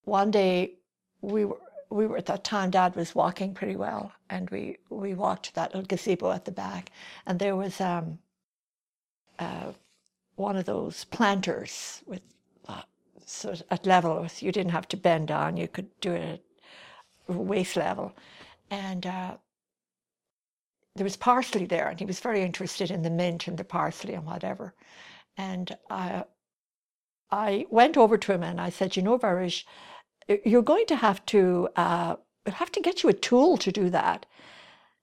One day we were we were at that time dad was walking pretty well and we we walked to that little gazebo at the back and there was um uh, one of those planters with uh, sort of at level. You didn't have to bend down. You could do it at waist level, and uh, there was parsley there, and he was very interested in the mint and the parsley and whatever. And I, I went over to him and I said, "You know, Varish, you're going to have to uh, have to get you a tool to do that."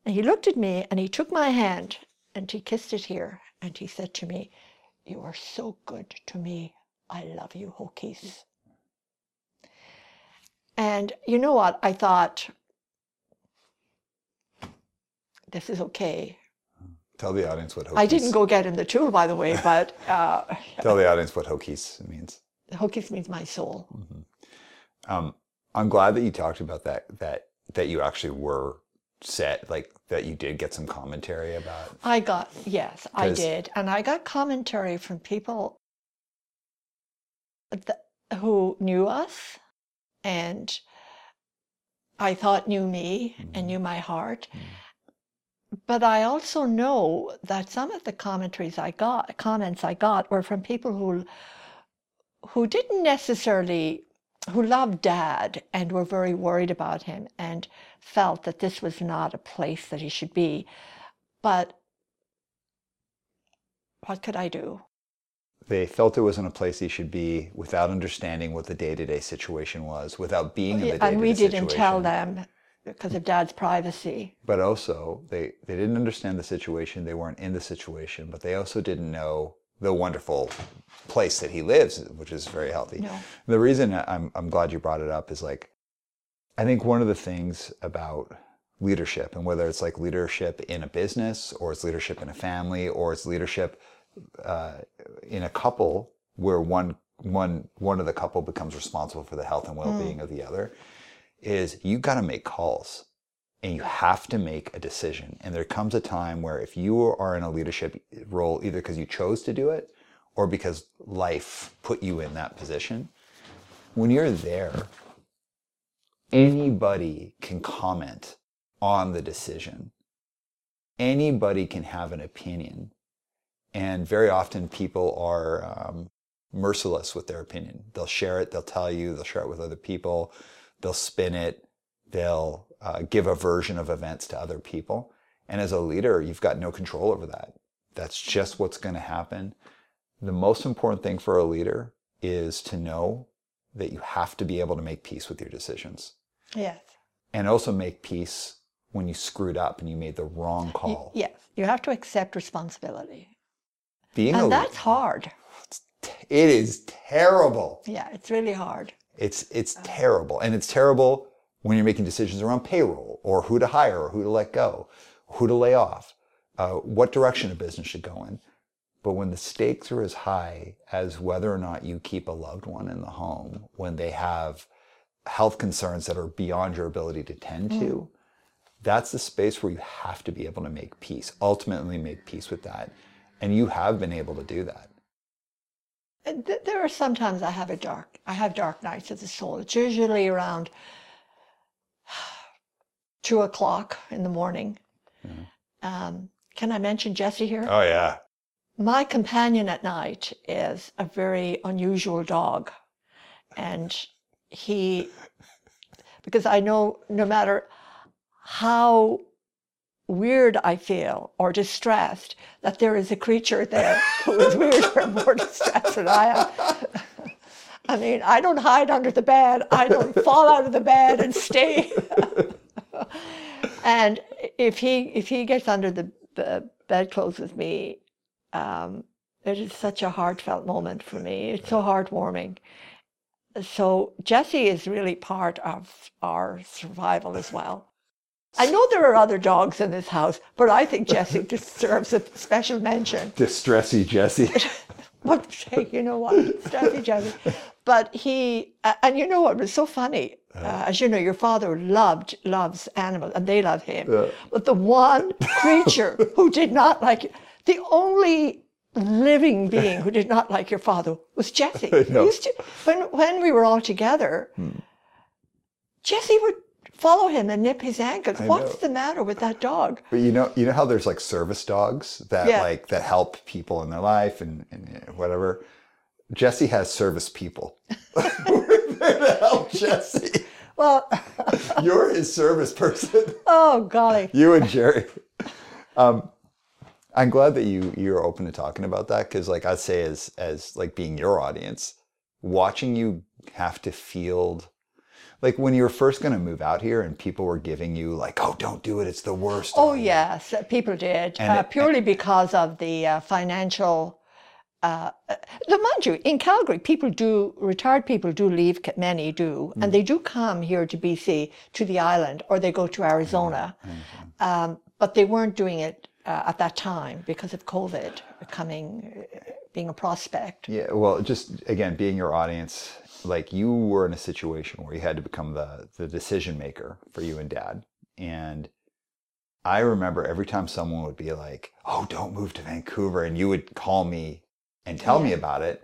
And he looked at me and he took my hand and he kissed it here and he said to me, "You are so good to me. I love you, Hokies." And you know what? I thought, this is okay. Tell the audience what Hokies. I didn't go get him the tool, by the way, but uh, Tell the audience what Hokies means. Hokies means my soul. Um, I'm glad that you talked about that. That that you actually were set, like that you did get some commentary about. I got, yes, I did. And I got commentary from people th- who knew us and I thought knew me and knew my heart. But I also know that some of the commentaries I got, comments I got, were from people who who didn't necessarily who loved dad and were very worried about him and felt that this was not a place that he should be. But what could I do? They felt it wasn't a place he should be without understanding what the day to day situation was, without being in the day to day situation. and we didn't tell them because of dad's privacy. But also, they, they didn't understand the situation. They weren't in the situation, but they also didn't know the wonderful place that he lives, which is very healthy. No. The reason I'm, I'm glad you brought it up is like, I think one of the things about leadership, and whether it's like leadership in a business, or it's leadership in a family, or it's leadership uh, in a couple where one one one of the couple becomes responsible for the health and well-being of the other, is you got to make calls and you have to make a decision. And there comes a time where if you are in a leadership role, either because you chose to do it or because life put you in that position, when you're there, anybody can comment on the decision. Anybody can have an opinion. And very often people are um, merciless with their opinion. They'll share it, they'll tell you, they'll share it with other people, they'll spin it, they'll uh, give a version of events to other people. And as a leader, you've got no control over that. That's just what's going to happen. The most important thing for a leader is to know that you have to be able to make peace with your decisions Yes. and also make peace when you screwed up and you made the wrong call. Yes. You have to accept responsibility. Being a And leader, that's hard. it is terrible. Yeah, it's really hard. It's it's terrible, and it's terrible when you're making decisions around payroll or who to hire or who to let go, who to lay off, uh, what direction a business should go in. But when the stakes are as high as whether or not you keep a loved one in the home, when they have health concerns that are beyond your ability to tend to, that's the space where you have to be able to make peace, ultimately make peace with that. And you have been able to do that. There are sometimes I have a dark, I have dark nights of the soul. It's usually around two o'clock in the morning. Um, can I mention Jesse here? Oh, yeah. My companion at night is a very unusual dog. And he, because I know no matter how weird I feel or distressed, that there is a creature there who is weird or more distressed than I am. I mean, I don't hide under the bed. I don't fall out of the bed and stay. and if he if he gets under the bedclothes with me, um, it is such a heartfelt moment for me. It's so heartwarming. So Jesse is really part of our survival as well. I know there are other dogs in this house, but I think Jesse deserves a special mention. Distressy Jesse. Hey, you know what? Steffi Jesse. But he, uh, and you know what was so funny? Uh, as you know, your father loved, loves animals, and they love him. Yeah. But the one creature who did not like you, the only living being who did not like your father was Jesse. I know. He used to, when, when we were all together, Jesse would follow him and nip his ankle. I What's know. the matter with that dog? But you know, you know how there's like service dogs that Yeah. like that help people in their life and, and whatever. Jesse has service people. We're there to help Jesse. Well, You're his service person. oh golly. You and Jerry. Um, I'm glad that you you're open to talking about that because, like I'd say, as as like being your audience, watching you have to field. Like when you were first going to move out here, and people were giving you like, "Oh, don't do it; it's the worst." Oh yes, people did uh, it- purely because of the uh, financial. Uh, uh, mind you, in Calgary, people do retired people do leave. Many do, Mm. and they do come here to BC to the island, or they go to Arizona. Mm-hmm. Um, but they weren't doing it uh, at that time because of COVID coming, uh, being a prospect. Yeah, well, just again, being your audience, like you were in a situation where you had to become the the decision maker for you and dad. And I remember every time someone would be like, "Oh, don't move to Vancouver," and you would call me and tell me about it,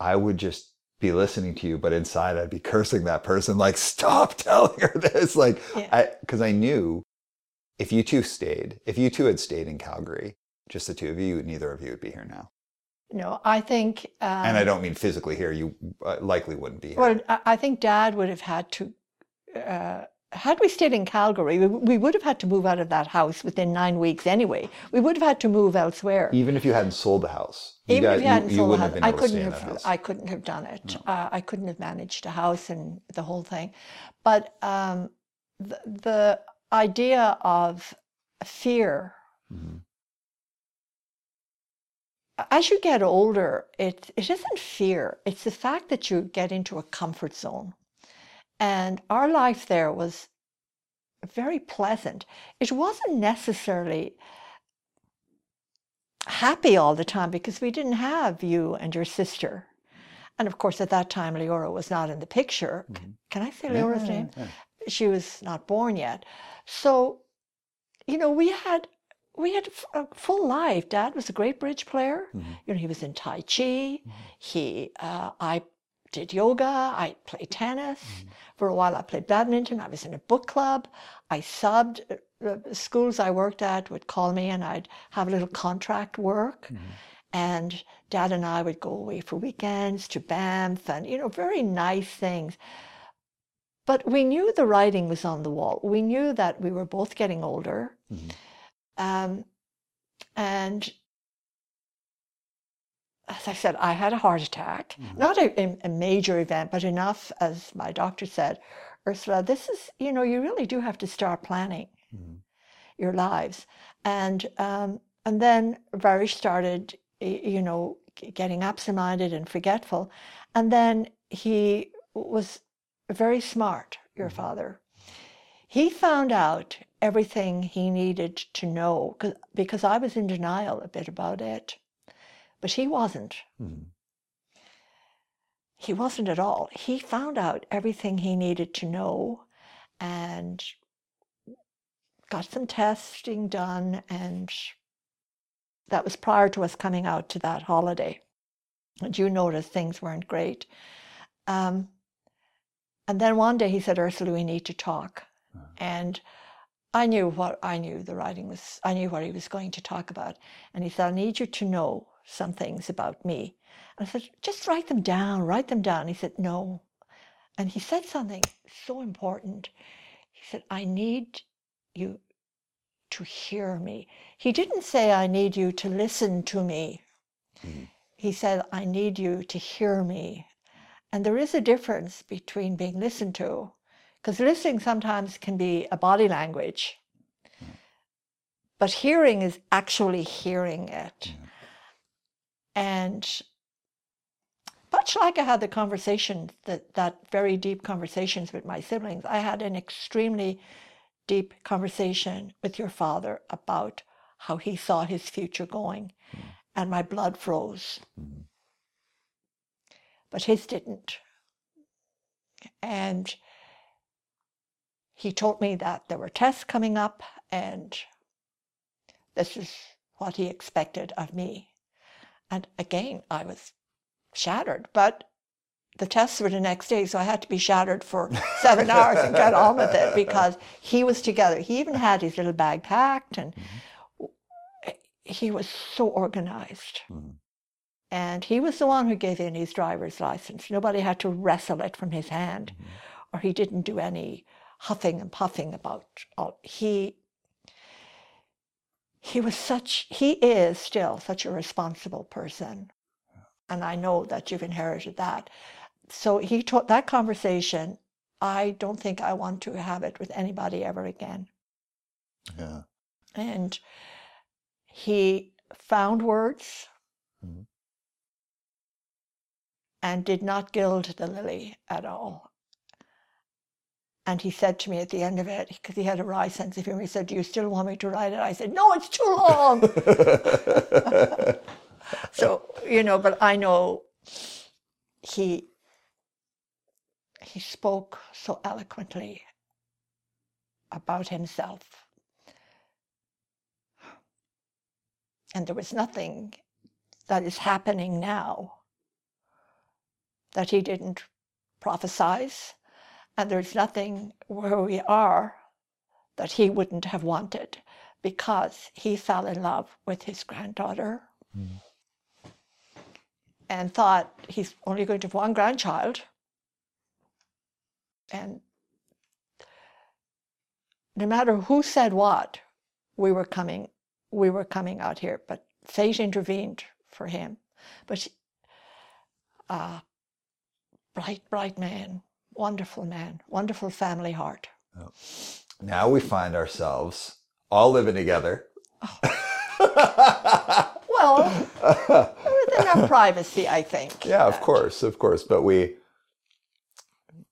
I would just be listening to you, but inside I'd be cursing that person, like, "Stop telling her this!" Like, Yeah. I because I knew if you two stayed, if you two had stayed in Calgary, just the two of you, neither of you would be here now. You know, I think. Um, And I don't mean physically here. You uh, likely wouldn't be here. Well, I think Dad would have had to. Uh, had we stayed in Calgary, we, we would have had to move out of that house within nine weeks anyway. We would have had to move elsewhere. Even if you hadn't sold the house, you Even guys, if you hadn't you, sold the house, I couldn't have. I couldn't have done it. No. Uh, I couldn't have managed a house and the whole thing. But um, the, the idea of fear Mhm. As you get older, it, it isn't fear. It's the fact that you get into a comfort zone. And our life there was very pleasant. It wasn't necessarily happy all the time because we didn't have you and your sister. And of course, at that time, Leora was not in the picture. Mhm. Can I say Leora's yeah, name? yeah. she was not born yet. So, you know, we had we had a full life. Dad was a great bridge player. Mhm. You know, he was in Tai Chi. He, uh, I did yoga. I played tennis. For a while, I played badminton. I was in a book club. I subbed. uh, The schools I worked at would call me, and I'd have a little contract work. And Dad and I would go away for weekends to Banff, and you know, very nice things. But we knew the writing was on the wall. We knew that we were both getting older. Mhm. Um, and as I said, I had a heart attack. Mhm. Not a, a- major event, but enough, as my doctor said, Ursula, this is, you know, you really do have to start planning Mhm. your lives. And um, and then Varish started, you know, getting absent-minded and forgetful. And then he was very smart, your Mhm. father. He found out everything he needed to know because I was in denial a bit about it. But he wasn't. Mhm. He wasn't at all. He found out everything he needed to know and got some testing done. And that was prior to us coming out to that holiday. And you noticed things weren't great. Um, and then one day he said, Ursula, we need to talk. Uh-huh. And I knew what I knew the writing was, I knew what he was going to talk about. And he said, I need you to know some things about me. And I said, just write them down, write them down. He said, no. And he said something so important. He said, I need you to hear me. He didn't say, I need you to listen to me. Mhm. He said, I need you to hear me. And there is a difference between being listened to, because listening sometimes can be a body language, but hearing is actually hearing it. Yeah. And much like I had the conversation, that, that very deep conversations with my siblings, I had an extremely deep conversation with your father about how he saw his future going. And my blood froze, Mhm. but his didn't. And he told me that there were tests coming up and this is what he expected of me. And again, I was shattered. But, the tests were the next day, so I had to be shattered for seven hours and get on with it because he was together. He even had his little bag packed and he was so organized. Mhm. And he was the one who gave in his driver's license. Nobody had to wrestle it from his hand, or he didn't do any huffing and puffing about all. He he was such he is still such a responsible person and i know that you've inherited that so he taught that conversation i don't think i want to have it with anybody ever again Yeah. and he found words Mhm. and did not gild the lily at all and he said to me at the end of it because he had a wry sense of humor he said do you still want me to write it? I said no it's too long. So you know but i know he he spoke so eloquently about himself. And there was nothing that is happening now that he didn't prophesize and there's nothing where we are that he wouldn't have wanted because he fell in love with his granddaughter Mm. and thought he's only going to have one grandchild. And no matter who said what, we were coming, we were coming out here. But fate intervened for him. But uh, bright, bright man, wonderful man, wonderful family heart. now we find ourselves all living together. Well, within our privacy, I think. Yeah, of course, of course. But we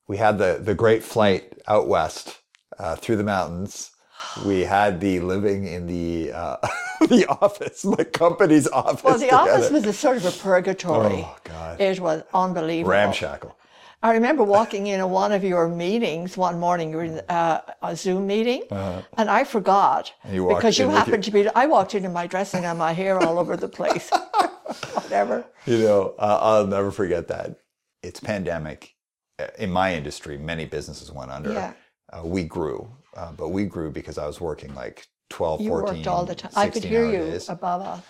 we had the the great flight out west uh, through the mountains. We had the living in the uh, the office, my company's office. Well, the together. office was a sort of a purgatory. Oh God, It was unbelievable. ramshackle. I remember walking in one of your meetings one morning. You were in uh, a Zoom meeting, and I forgot And you because you in with your- happened to be. I walked in in my dressing and my hair all over the place. Whatever. You know, uh, I'll never forget that. It's pandemic. Uh, In my industry, many businesses went under. Yeah. Uh, we grew, uh, but we grew because I was working like 12, You 14, worked all the time. I could hear you above us.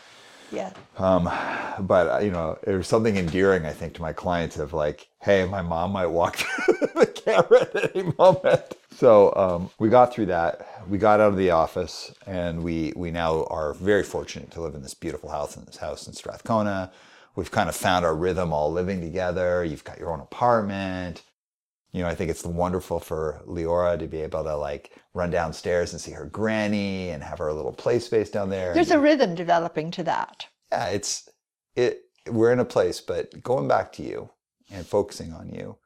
Yeah. Um, but you know, there's something endearing, I think, to my clients of like, hey, my mom might walk through the camera at any moment. So um, we got through that. We got out of the office, and we we now are very fortunate to live in this beautiful house in this house in Strathcona. We've kind of found our rhythm, all living together. You've got your own apartment. You know, I think it's wonderful for Leora to be able to like run downstairs and see her granny and have her little play space down there. There's a rhythm developing to that. yeah, it's it. We're in a place, but going back to you and focusing on you,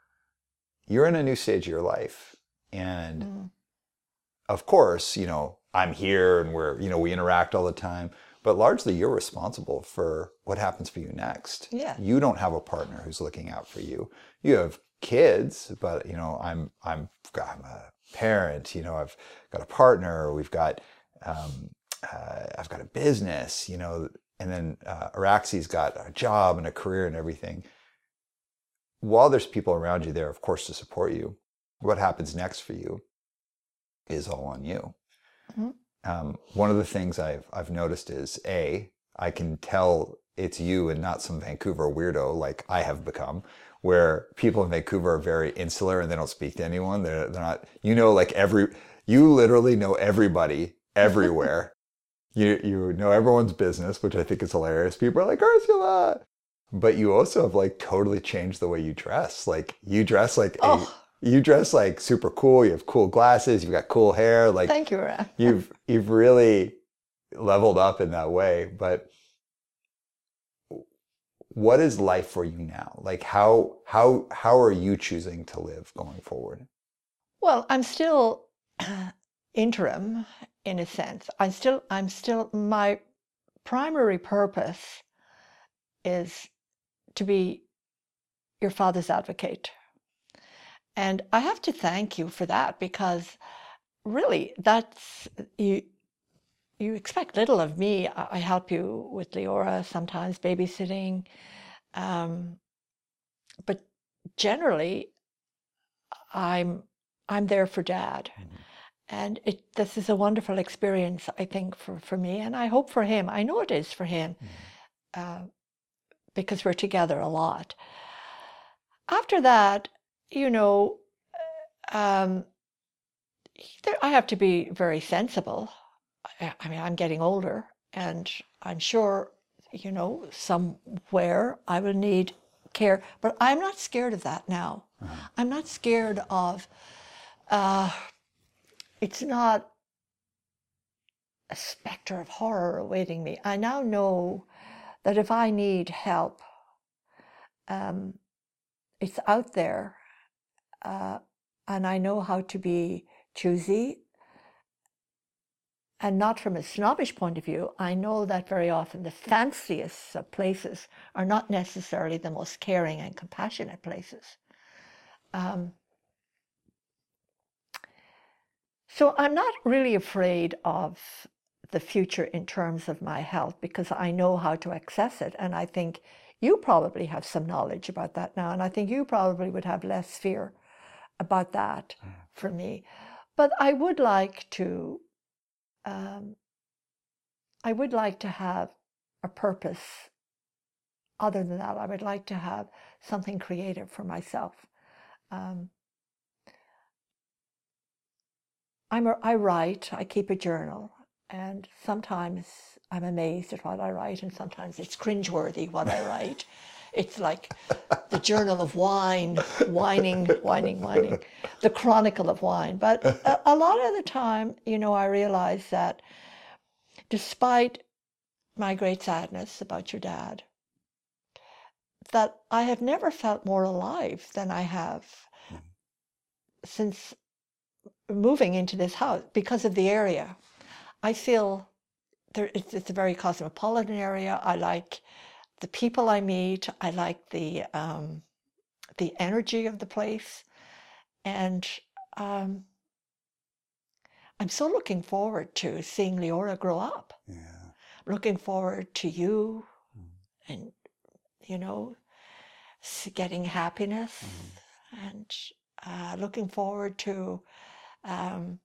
you're in a new stage of your life, and Mm. of course, you know I'm here, and we're you know we interact all the time, but largely you're responsible for what happens for you next. Yeah. you don't have a partner who's looking out for you. You have kids, but you know I'm I'm I'm a parent. You know I've got a partner. We've got um, uh, I've got a business. You know and then uh, Araxi's got a job and a career and everything. While there's people around you there, of course, to support you, what happens next for you is all on you. Mhm. Um, one of the things I've I've noticed is a I can tell it's you and not some Vancouver weirdo like I have become, where people in Vancouver are very insular and they don't speak to anyone. They're they're not you know like every you literally know everybody everywhere. you you know everyone's business, which I think is hilarious. People are like Ursula, but you also have like totally changed the way you dress. Like you dress like a, Oh. you dress like super cool. You have cool glasses. You've got cool hair. Like Thank you, Ra. you've you've really leveled up in that way. But what is life for you now? Like how how how are you choosing to live going forward? Well, I'm still interim in a sense. I'm still I'm still my primary purpose is to be your father's advocate. And I have to thank you for that because really that's you you expect little of me. I I help you with Leora sometimes babysitting. Um, but generally, I'm I'm there for Dad, Mhm. and it this is a wonderful experience, I think, for for me, and I hope for him. I know it is for him, uh, because we're together a lot. After that, you know, um, there, I have to be very sensible. I, I mean, I'm getting older, and I'm sure, you know, somewhere I will need care, but I'm not scared of that now. Uh-huh. I'm not scared of. Uh, it's not a specter of horror awaiting me. I now know that if I need help, um, it's out there, uh, and I know how to be choosy. And not from a snobbish point of view, I know that very often the fanciest of places are not necessarily the most caring and compassionate places. Um, so I'm not really afraid of the future in terms of my health because I know how to access it. And I think you probably have some knowledge about that now. And I think you probably would have less fear about that for me. But I would like to, um, I would like to have a purpose. Other than that, I would like to have something creative for myself. Um, I'm a, I write, I keep a journal, and sometimes I'm amazed at what I write, and sometimes it's cringeworthy what I write. It's like the journal of wine, whining, whining, whining, the chronicle of wine. But a, a lot of the time, you know, I realize that despite my great sadness about your dad, that I have never felt more alive than I have mm-hmm. since moving into this house because of the area. I feel there it's, it's a very cosmopolitan area. I like the people I meet. I like the um, the energy of the place, and um, I'm so looking forward to seeing Leora grow up. Yeah. Looking forward to you, Mm. and you know, getting happiness, Mm-hmm. and uh, looking forward to um,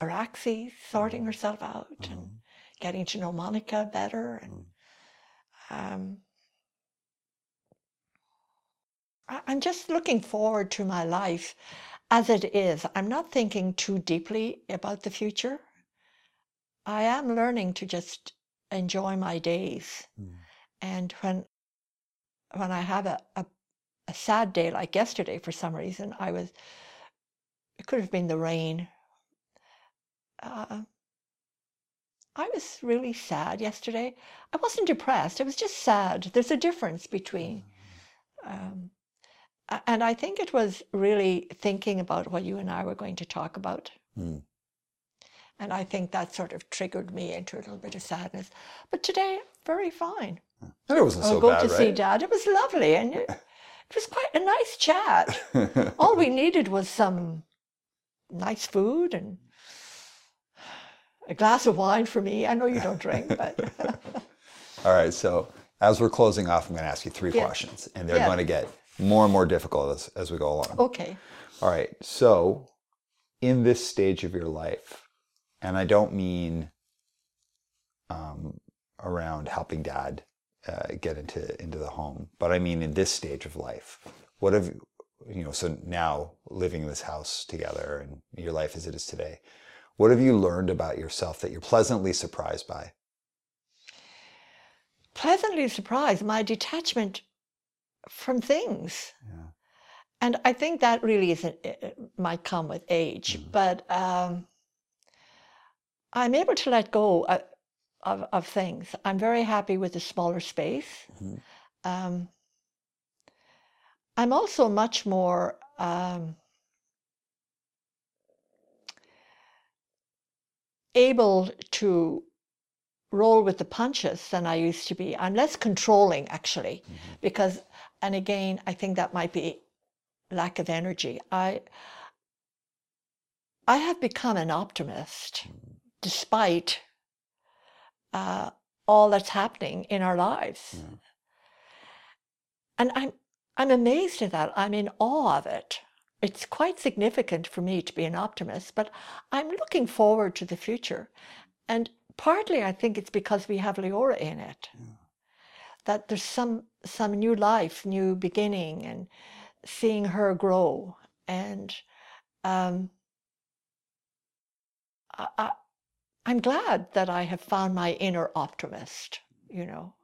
Araxi sorting Mhm. herself out and Mhm. Getting to know Monica better. And Mm. um, I- I'm just looking forward to my life as it is. I'm not thinking too deeply about the future. I am learning to just enjoy my days. Mm. And when when I have a, a, a sad day like yesterday for some reason, I was it could have been the rain. Uh, I was really sad yesterday. I wasn't depressed. I was just sad. There's a difference between, um, and I think it was really thinking about what you and I were going to talk about. Mm. And I think that sort of triggered me into a little bit of sadness. But today, very fine. And it wasn't I'll so go bad, to see? Dad. It was lovely, and it, it was quite a nice chat. All we needed was some nice food and a glass of wine for me. I know you don't drink, but All right. So as we're closing off, I'm going to ask you three Yeah. questions, and they're Yeah. going to get more and more difficult as, as we go along. okay. All right. So, in this stage of your life, and I don't mean um, around helping dad uh, get into into the home, but I mean in this stage of life. What have you, you know? So now living in this house together and your life as it is today, what have you learned about yourself that you're pleasantly surprised by? Pleasantly surprised, my detachment from things. Yeah. And I think that really isn't, it it might come with age, Mhm. but um, I'm able to let go of, of, of things. I'm very happy with the smaller space. Mhm. Um, I'm also much more um, able to roll with the punches than I used to be. I'm less controlling actually, Mhm. because, and again, I think that might be lack of energy. I I have become an optimist despite uh, all that's happening in our lives. Yeah. and I'm I'm amazed at that. I'm in awe of it. It's quite significant for me to be an optimist, but I'm looking forward to the future. And partly I think it's because we have Leora in it. That there's some some new life, new beginning, and seeing her grow. And um, I, I, I'm glad that I have found my inner optimist, you know,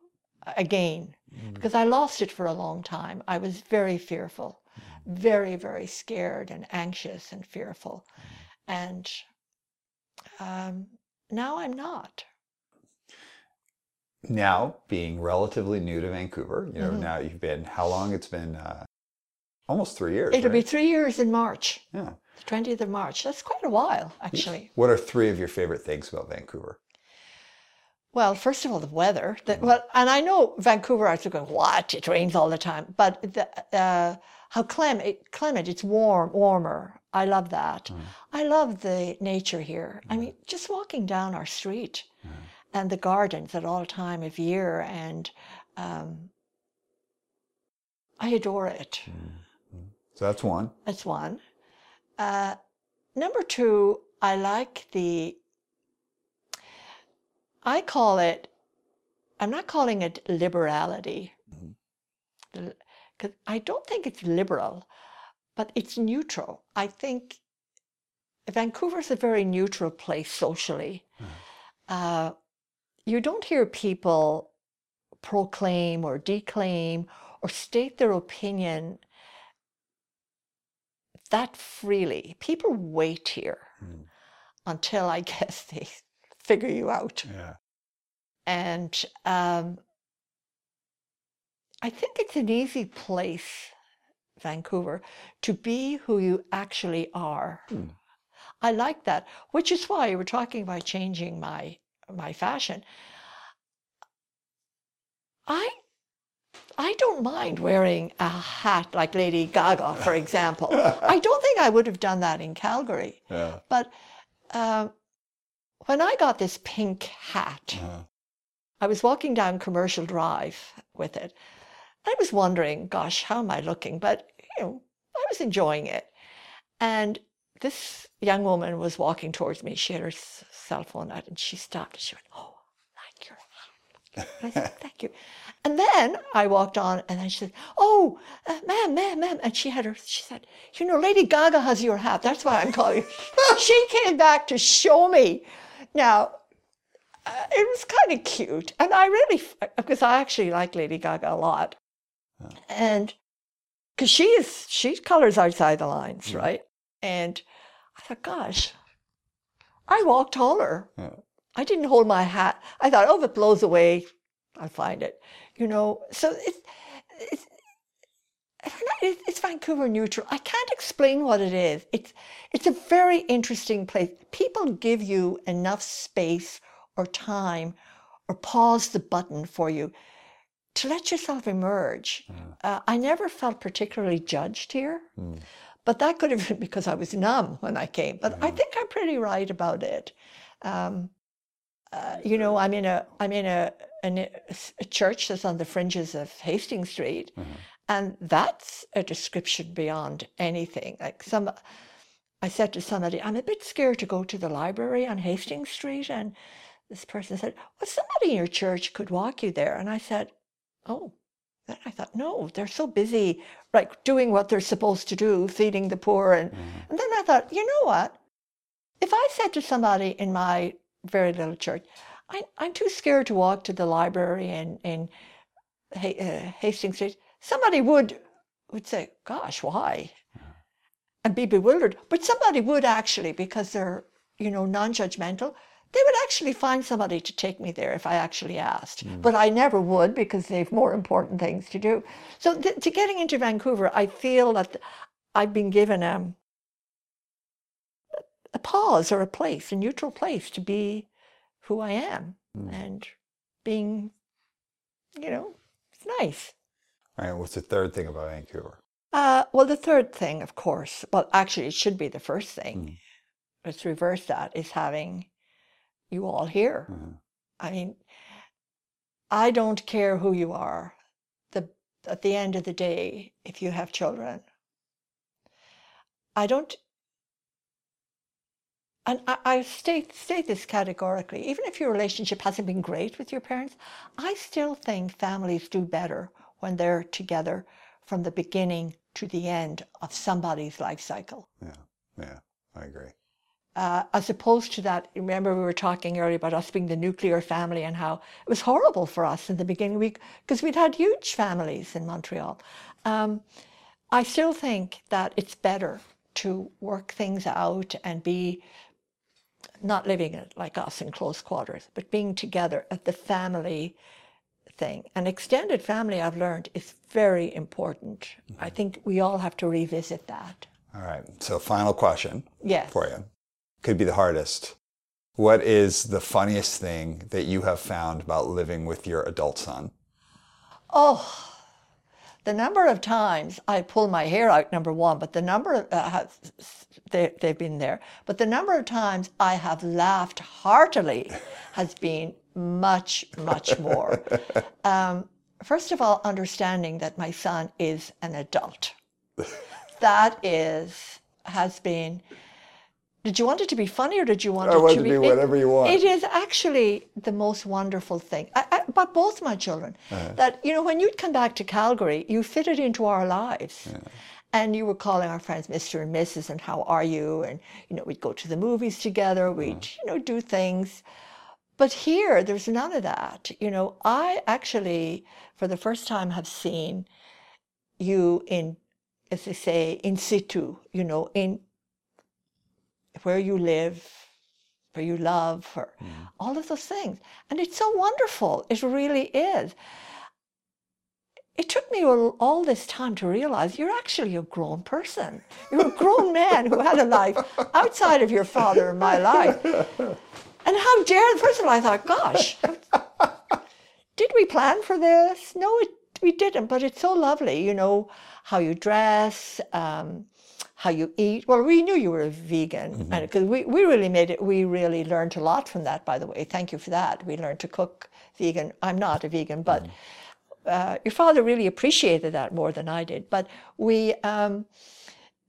again, because I lost it for a long time. I was very fearful, very, very scared and anxious and fearful. And um, now I'm not. Now, being relatively new to Vancouver, you know, Mhm. now you've been, how long? It's been uh, almost three years. It'll be three years in March, Yeah. the 20th of March. That's quite a while, actually. What are three of your favorite things about Vancouver? Well, first of all, the weather. The, well, and I know Vancouverites are going, "What? It rains all the time." But the, uh, how climate, climate, it's warm, warmer. I love that. Mm. I love the nature here. I mm. mean, just walking down our street mm. and the gardens at all time of year, and um, I adore it. So that's one. That's one. Uh, number two, I like the, I call it, I'm not calling it liberality, mm-hmm. Because I don't think it's liberal, but it's neutral. I think Vancouver's a very neutral place socially. Uh, you don't hear people proclaim or declaim or state their opinion that freely. People wait here until I guess they figure you out. Yeah. And um, I think it's an easy place, Vancouver, to be who you actually are. Hmm. I like that, which is why we're talking about changing my my fashion. I I don't mind wearing a hat like Lady Gaga, for example. I don't think I would have done that in Calgary. Yeah. But um, when I got this pink hat, Uh-huh. I was walking down Commercial Drive with it. I was wondering, gosh, how am I looking? But you know, I was enjoying it. And this young woman was walking towards me. She had her s- cell phone out, and she stopped. And she went, "Oh, I like your hat." And I said, "Thank you." And then I walked on, and then she said, "Oh, uh, ma'am, ma'am, ma'am," and she had her. She said, "You know, Lady Gaga has your hat. That's why I'm calling." you." she came back to show me. Now, uh, it was kind of cute, and I really, because I actually like Lady Gaga a lot, and because she is, she colors outside the lines, right? And I thought, gosh, I walk taller. Yeah. I didn't hold my hat. I thought, oh, if it blows away, I'll find it. You know, so it's it's I don't know, it- it's Vancouver neutral. I can't explain what it is. It's it's a very interesting place. People give you enough space or time or pause the button for you to let yourself emerge. Uh, I never felt particularly judged here, but that could have been because I was numb when I came. But I think I'm pretty right about it. Um, uh, you know, I'm in a I'm in a, an, a church that's on the fringes of Hastings Street, and that's a description beyond anything. Like some, I said to somebody, I'm a bit scared to go to the library on Hastings Street, and this person said, "Well, somebody in your church could walk you there," and I said, "Oh." Then I thought, no, they're so busy, like doing what they're supposed to do, feeding the poor, and and then I thought, you know what? If I said to somebody in my very little church, I, I'm too scared to walk to the library in, in uh, Hastings Street, somebody would would say, gosh, why? And be bewildered. But somebody would actually, because they're, you know, non-judgmental, they would actually find somebody to take me there if I actually asked. Hmm. But I never would because they've more important things to do. So th- to getting into Vancouver, I feel that I've been given a, a pause or a place, a neutral place to be who I am. Hmm. And being, you know, it's nice. All right. What's the third thing about Vancouver? Uh, well, the third thing, of course, well, actually, it should be the first thing. Hmm. Let's reverse that, is having you all here. Mhm. I mean, I don't care who you are. The at the end of the day, if you have children, I don't, and I, I state, state this categorically, even if your relationship hasn't been great with your parents, I still think families do better when they're together from the beginning to the end of somebody's life cycle. Yeah, yeah, I agree. Uh, as opposed to that, remember we were talking earlier about us being the nuclear family and how it was horrible for us in the beginning week because we'd had huge families in Montreal. Um, I still think that it's better to work things out and be not living it like us in close quarters, but being together at the family thing. An extended family, I've learned, is very important. Mm-hmm. I think we all have to revisit that. All right. So, final question yes. for you. Could be the hardest. What is the funniest thing that you have found about living with your adult son? Oh, the number of times I pull my hair out, number one, but the number of, uh, they, they've been there, but the number of times I have laughed heartily has been much, much more. Um, first of all, understanding that my son is an adult. that is, has been, did you want it to be funny or did you want I it want to be, be whatever it, you want? It is actually the most wonderful thing. I, I, but both my children, uh-huh. that, you know, when you'd come back to Calgary, you fitted into our lives. Yeah. And you were calling our friends Mr. and Mrs. and how are you? And, you know, we'd go to the movies together. We'd, uh-huh. you know, do things. But here, there's none of that. You know, I actually, for the first time, have seen you in, as they say, in situ, you know, in where you live, where you love, or mm. all of those things. And it's so wonderful. It really is. It took me all this time to realize you're actually a grown person. You're a grown man who had a life outside of your father and my life. And how dare, first of all, I thought, gosh, did we plan for this? No, it, we didn't, but it's so lovely, you know, how you dress, um, how you eat. Well, we knew you were a vegan because mm-hmm. we, we really made it, we really learned a lot from that, by the way. Thank you for that. We learned to cook vegan. I'm not a vegan, but mm. uh, your father really appreciated that more than I did. But we, um,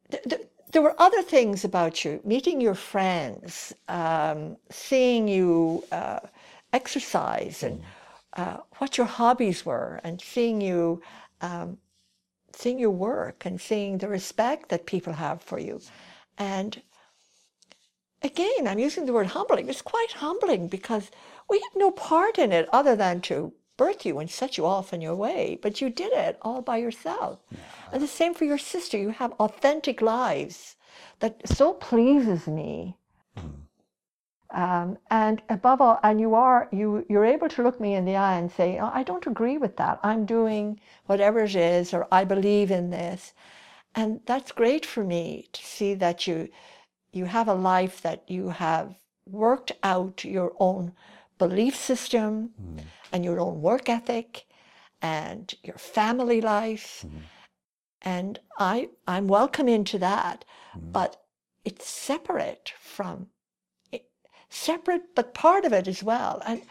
th- th- there were other things about you, meeting your friends, um, seeing you uh, exercise, and uh, what your hobbies were, and seeing you, um, seeing your work, and seeing the respect that people have for you, and again, I'm using the word humbling. It's quite humbling because we had no part in it other than to birth you and set you off on your way, but you did it all by yourself. Yeah. And the same for your sister. You have authentic lives that so pleases me. Um, and above all, and you are you you're able to look me in the eye and say, oh, I don't agree with that. I'm doing whatever it is, or I believe in this, and that's great for me to see that you you have a life that you have worked out your own belief system mm. and your own work ethic and your family life. Mm. And I, I'm welcome into that, mm. but it's separate from, separate but part of it as well. And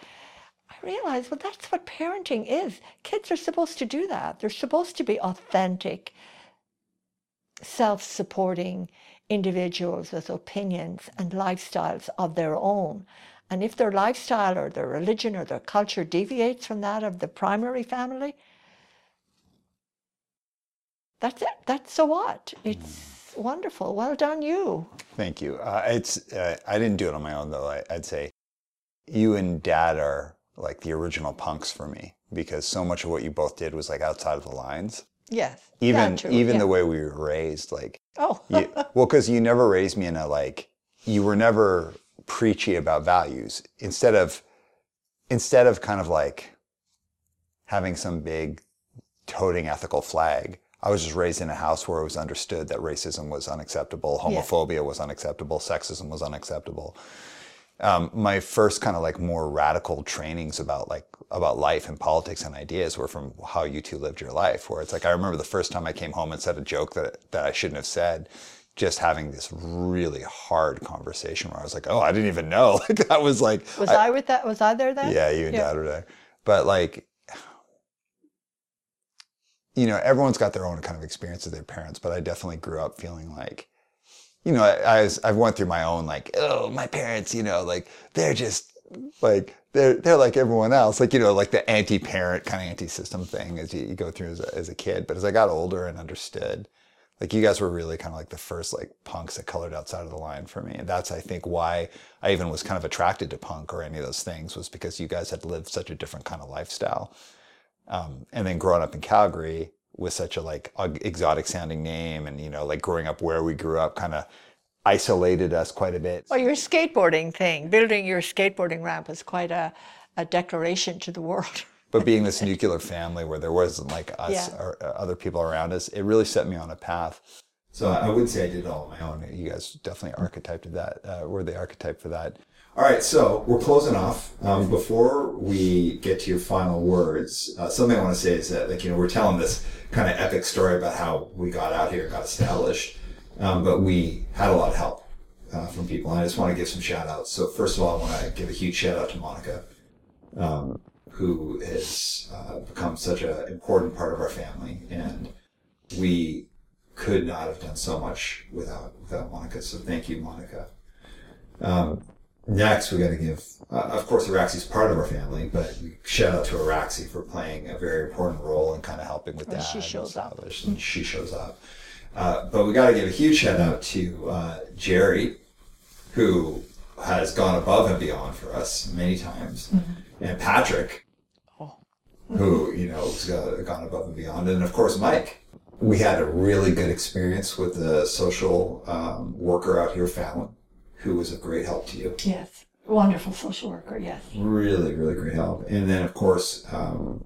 I realized, well, that's what parenting is. Kids are supposed to do that. They're supposed to be authentic, self supporting individuals with opinions and lifestyles of their own. And if their lifestyle or their religion or their culture deviates from that of the primary family, that's it. That's so what? It's. Wonderful. Well done, you. Thank you. Uh, it's uh, I didn't do it on my own though. I, I'd say you and Dad are like the original punks for me because so much of what you both did was like outside of the lines. Yes. Even even yeah. the way we were raised, like oh, you, well, because you never raised me in a like you were never preachy about values instead of instead of kind of like having some big toting ethical flag i was just raised in a house where it was understood that racism was unacceptable homophobia yeah. was unacceptable sexism was unacceptable um, my first kind of like more radical trainings about like about life and politics and ideas were from how you two lived your life where it's like i remember the first time i came home and said a joke that that i shouldn't have said just having this really hard conversation where I was like, oh, I didn't even know. Like that was like Was I, I with that was I there then? Yeah, you and yeah. dad were there. But like you know, everyone's got their own kind of experience with their parents, but I definitely grew up feeling like, you know, I, I was, I went through my own like, oh, my parents, you know, like they're just like they're they're like everyone else, like you know, like the anti-parent kind of anti-system thing as you, you go through as a, as a kid. But as I got older and understood, like you guys were really kind of like the first like punks that colored outside of the line for me, and that's I think why I even was kind of attracted to punk or any of those things was because you guys had lived such a different kind of lifestyle, um, and then growing up in Calgary with such a like exotic sounding name, and you know, like growing up where we grew up, kind of isolated us quite a bit. Well, your skateboarding thing, building your skateboarding ramp was quite a, a declaration to the world. but being this nuclear family where there wasn't like us Yeah. or uh, other people around us, it really set me on a path. So I wouldn't say I did it all on my own. You guys definitely archetyped that. Uh, were the archetype for that. All right, so we're closing off. Um, before we get to your final words, uh, something I want to say is that, like, you know, we're telling this kind of epic story about how we got out here, and got established, um, but we had a lot of help uh, from people. And I just want to give some shout outs. So, first of all, I want to give a huge shout out to Monica, um, who has uh, become such an important part of our family. And we could not have done so much without, without Monica. So, thank you, Monica. Um, next, we got to give, uh, of course, Araxi's part of our family, but shout out to Araxi for playing a very important role in kind of helping with that. she shows up. And she shows up. Uh, but we got to give a huge shout out to uh, Jerry, who has gone above and beyond for us many times, and Patrick, who you know has gone above and beyond, and of course Mike. We had a really good experience with the social um, worker out here, Fallon, who was a great help to you Yes. Wonderful social worker, yes. really, really great help. And then, of course, um,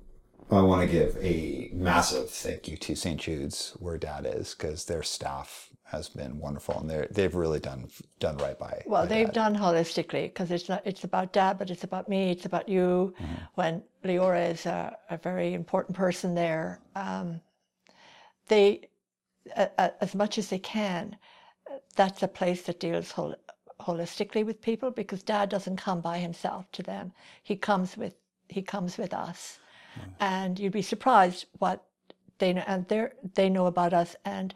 I want to give a massive thank you to St. Jude's, where Dad is, because their staff has been wonderful, and they they've really done done right by. Well, they've Dad. done holistically because it's not. It's about Dad, but it's about me. It's about you. When Leora is a, a very important person there, um, they, a, a, as much as they can, that's a place that deals hol- holistically with people because Dad doesn't come by himself to them. He comes with he comes with us, and you'd be surprised what they know and they they know about us and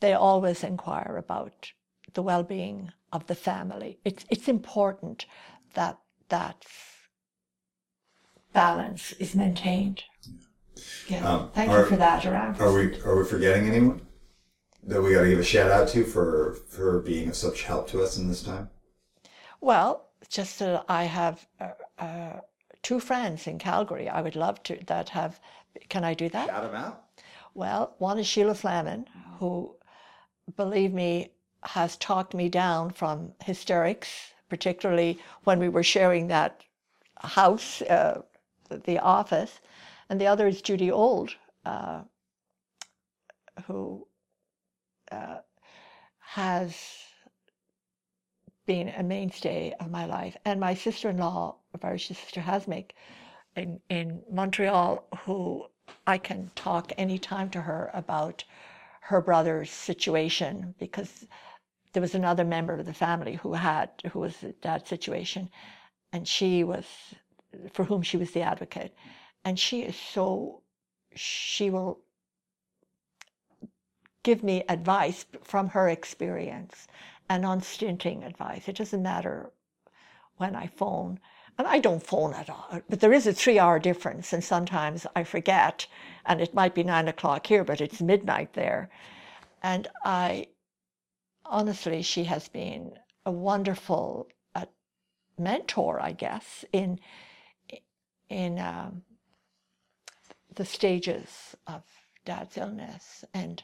they always inquire about the well-being of the family. It's it's important that that balance is maintained. Yeah. Um, Thank are- you for that, Aram. Are we are we forgetting anyone that we got to give a shout out to for for being of such help to us in this time? Well, just that I have uh, uh, two friends in Calgary. I would love to that have. Can I do that? Shout them out. Well, one is Sheila Flamin, who, believe me, has talked me down from hysterics, particularly when we were sharing that house, uh, the office. And the other is Judy Old, uh, who uh, has been a mainstay of my life. And my sister in law, Varisha Sister Hasmik, in, in Montreal, who I can talk anytime to her about her brother's situation because there was another member of the family who had who was in that situation and she was for whom she was the advocate and she is so she will give me advice from her experience and unstinting advice. It doesn't matter when i phone. And I don't phone at all, but there is a three hour difference, and sometimes I forget, and it might be nine o'clock here, but it's midnight there. And I, honestly, she has been a wonderful uh, mentor, I guess, in in um, the stages of Dad's illness, and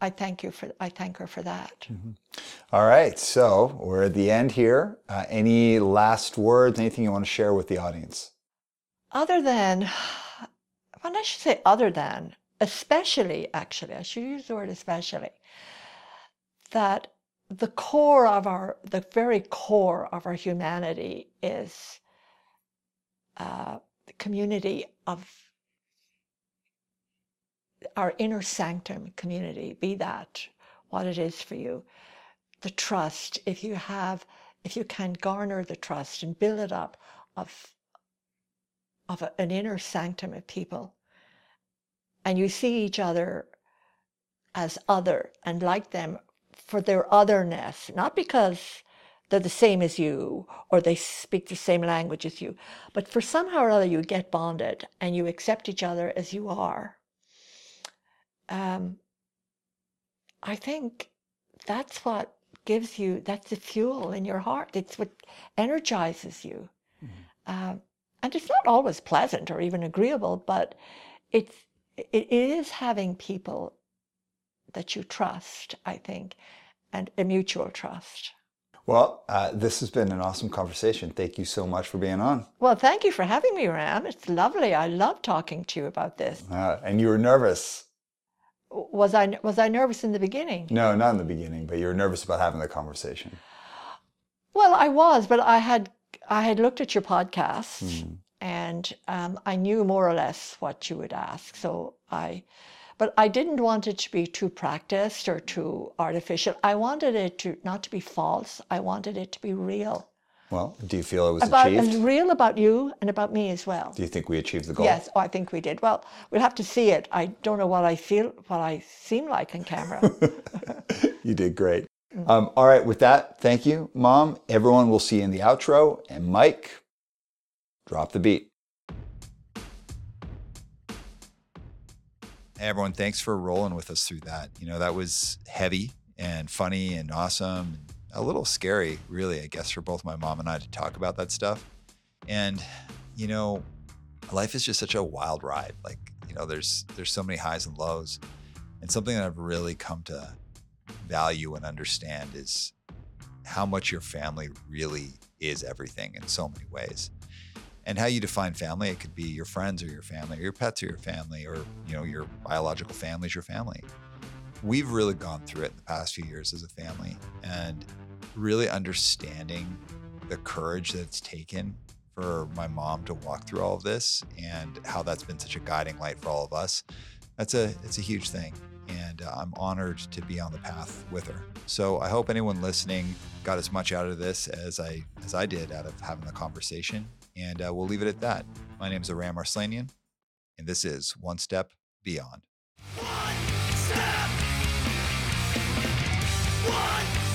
I thank you for I thank her for that. All right, so we're at the end here. Uh, any last words? Anything you want to share with the audience? other than, well, I should say other than, especially, actually, I should use the word especially, that the core of our, the very core of our humanity is uh, the community of our inner sanctum community, be that what it is for you. The trust, if you have, if you can garner the trust and build it up of of a- an inner sanctum of people and you see each other as other and like them for their otherness, not because they're the same as you or they speak the same language as you, but for somehow or other you get bonded and you accept each other as you are. Um, I think that's what gives you, that's the fuel in your heart. It's what energizes you. Mm-hmm. Um, and it's not always pleasant or even agreeable, but it's, it is having people that you trust, I think, and a mutual trust. Well, uh, this has been an awesome conversation. Thank you so much for being on. Well, thank you for having me, Ram. It's lovely. I love talking to you about this. Uh, and you were nervous. Was I was I nervous in the beginning? No, not in the beginning, but you were nervous about having the conversation. Well, I was, but I had I had looked at your podcast, mm. and um, I knew more or less what you would ask. So I but I didn't want it to be too practiced or too artificial. I wanted it to not to be false. I wanted it to be real. Well, do you feel it was about, achieved? real about you and about me as well. Do you think we achieved the goal? Yes, oh, I think we did. Well, we'll have to see it. I don't know what I feel, what I seem like in camera. you did great. Mm. Um, all right, with that, thank you, Mom. Everyone will see you in the outro. And Mike, drop the beat. Hey everyone, thanks for rolling with us through that. You know, that was heavy and funny and awesome and a little scary, really, I guess, for both my mom and I to talk about that stuff. And, you know, life is just such a wild ride. Like, you know, there's there's so many highs and lows. And something that I've really come to value and understand is how much your family really is everything in so many ways and how you define family it could be your friends or your family or your pets or your family or you know your biological family is your family we've really gone through it in the past few years as a family and really understanding the courage that's taken for my mom to walk through all of this and how that's been such a guiding light for all of us. That's a it's a huge thing and uh, I'm honored to be on the path with her. So I hope anyone listening got as much out of this as I as I did out of having the conversation and uh, we'll leave it at that. My name is Aram Arslanian and this is One Step Beyond. One step. One.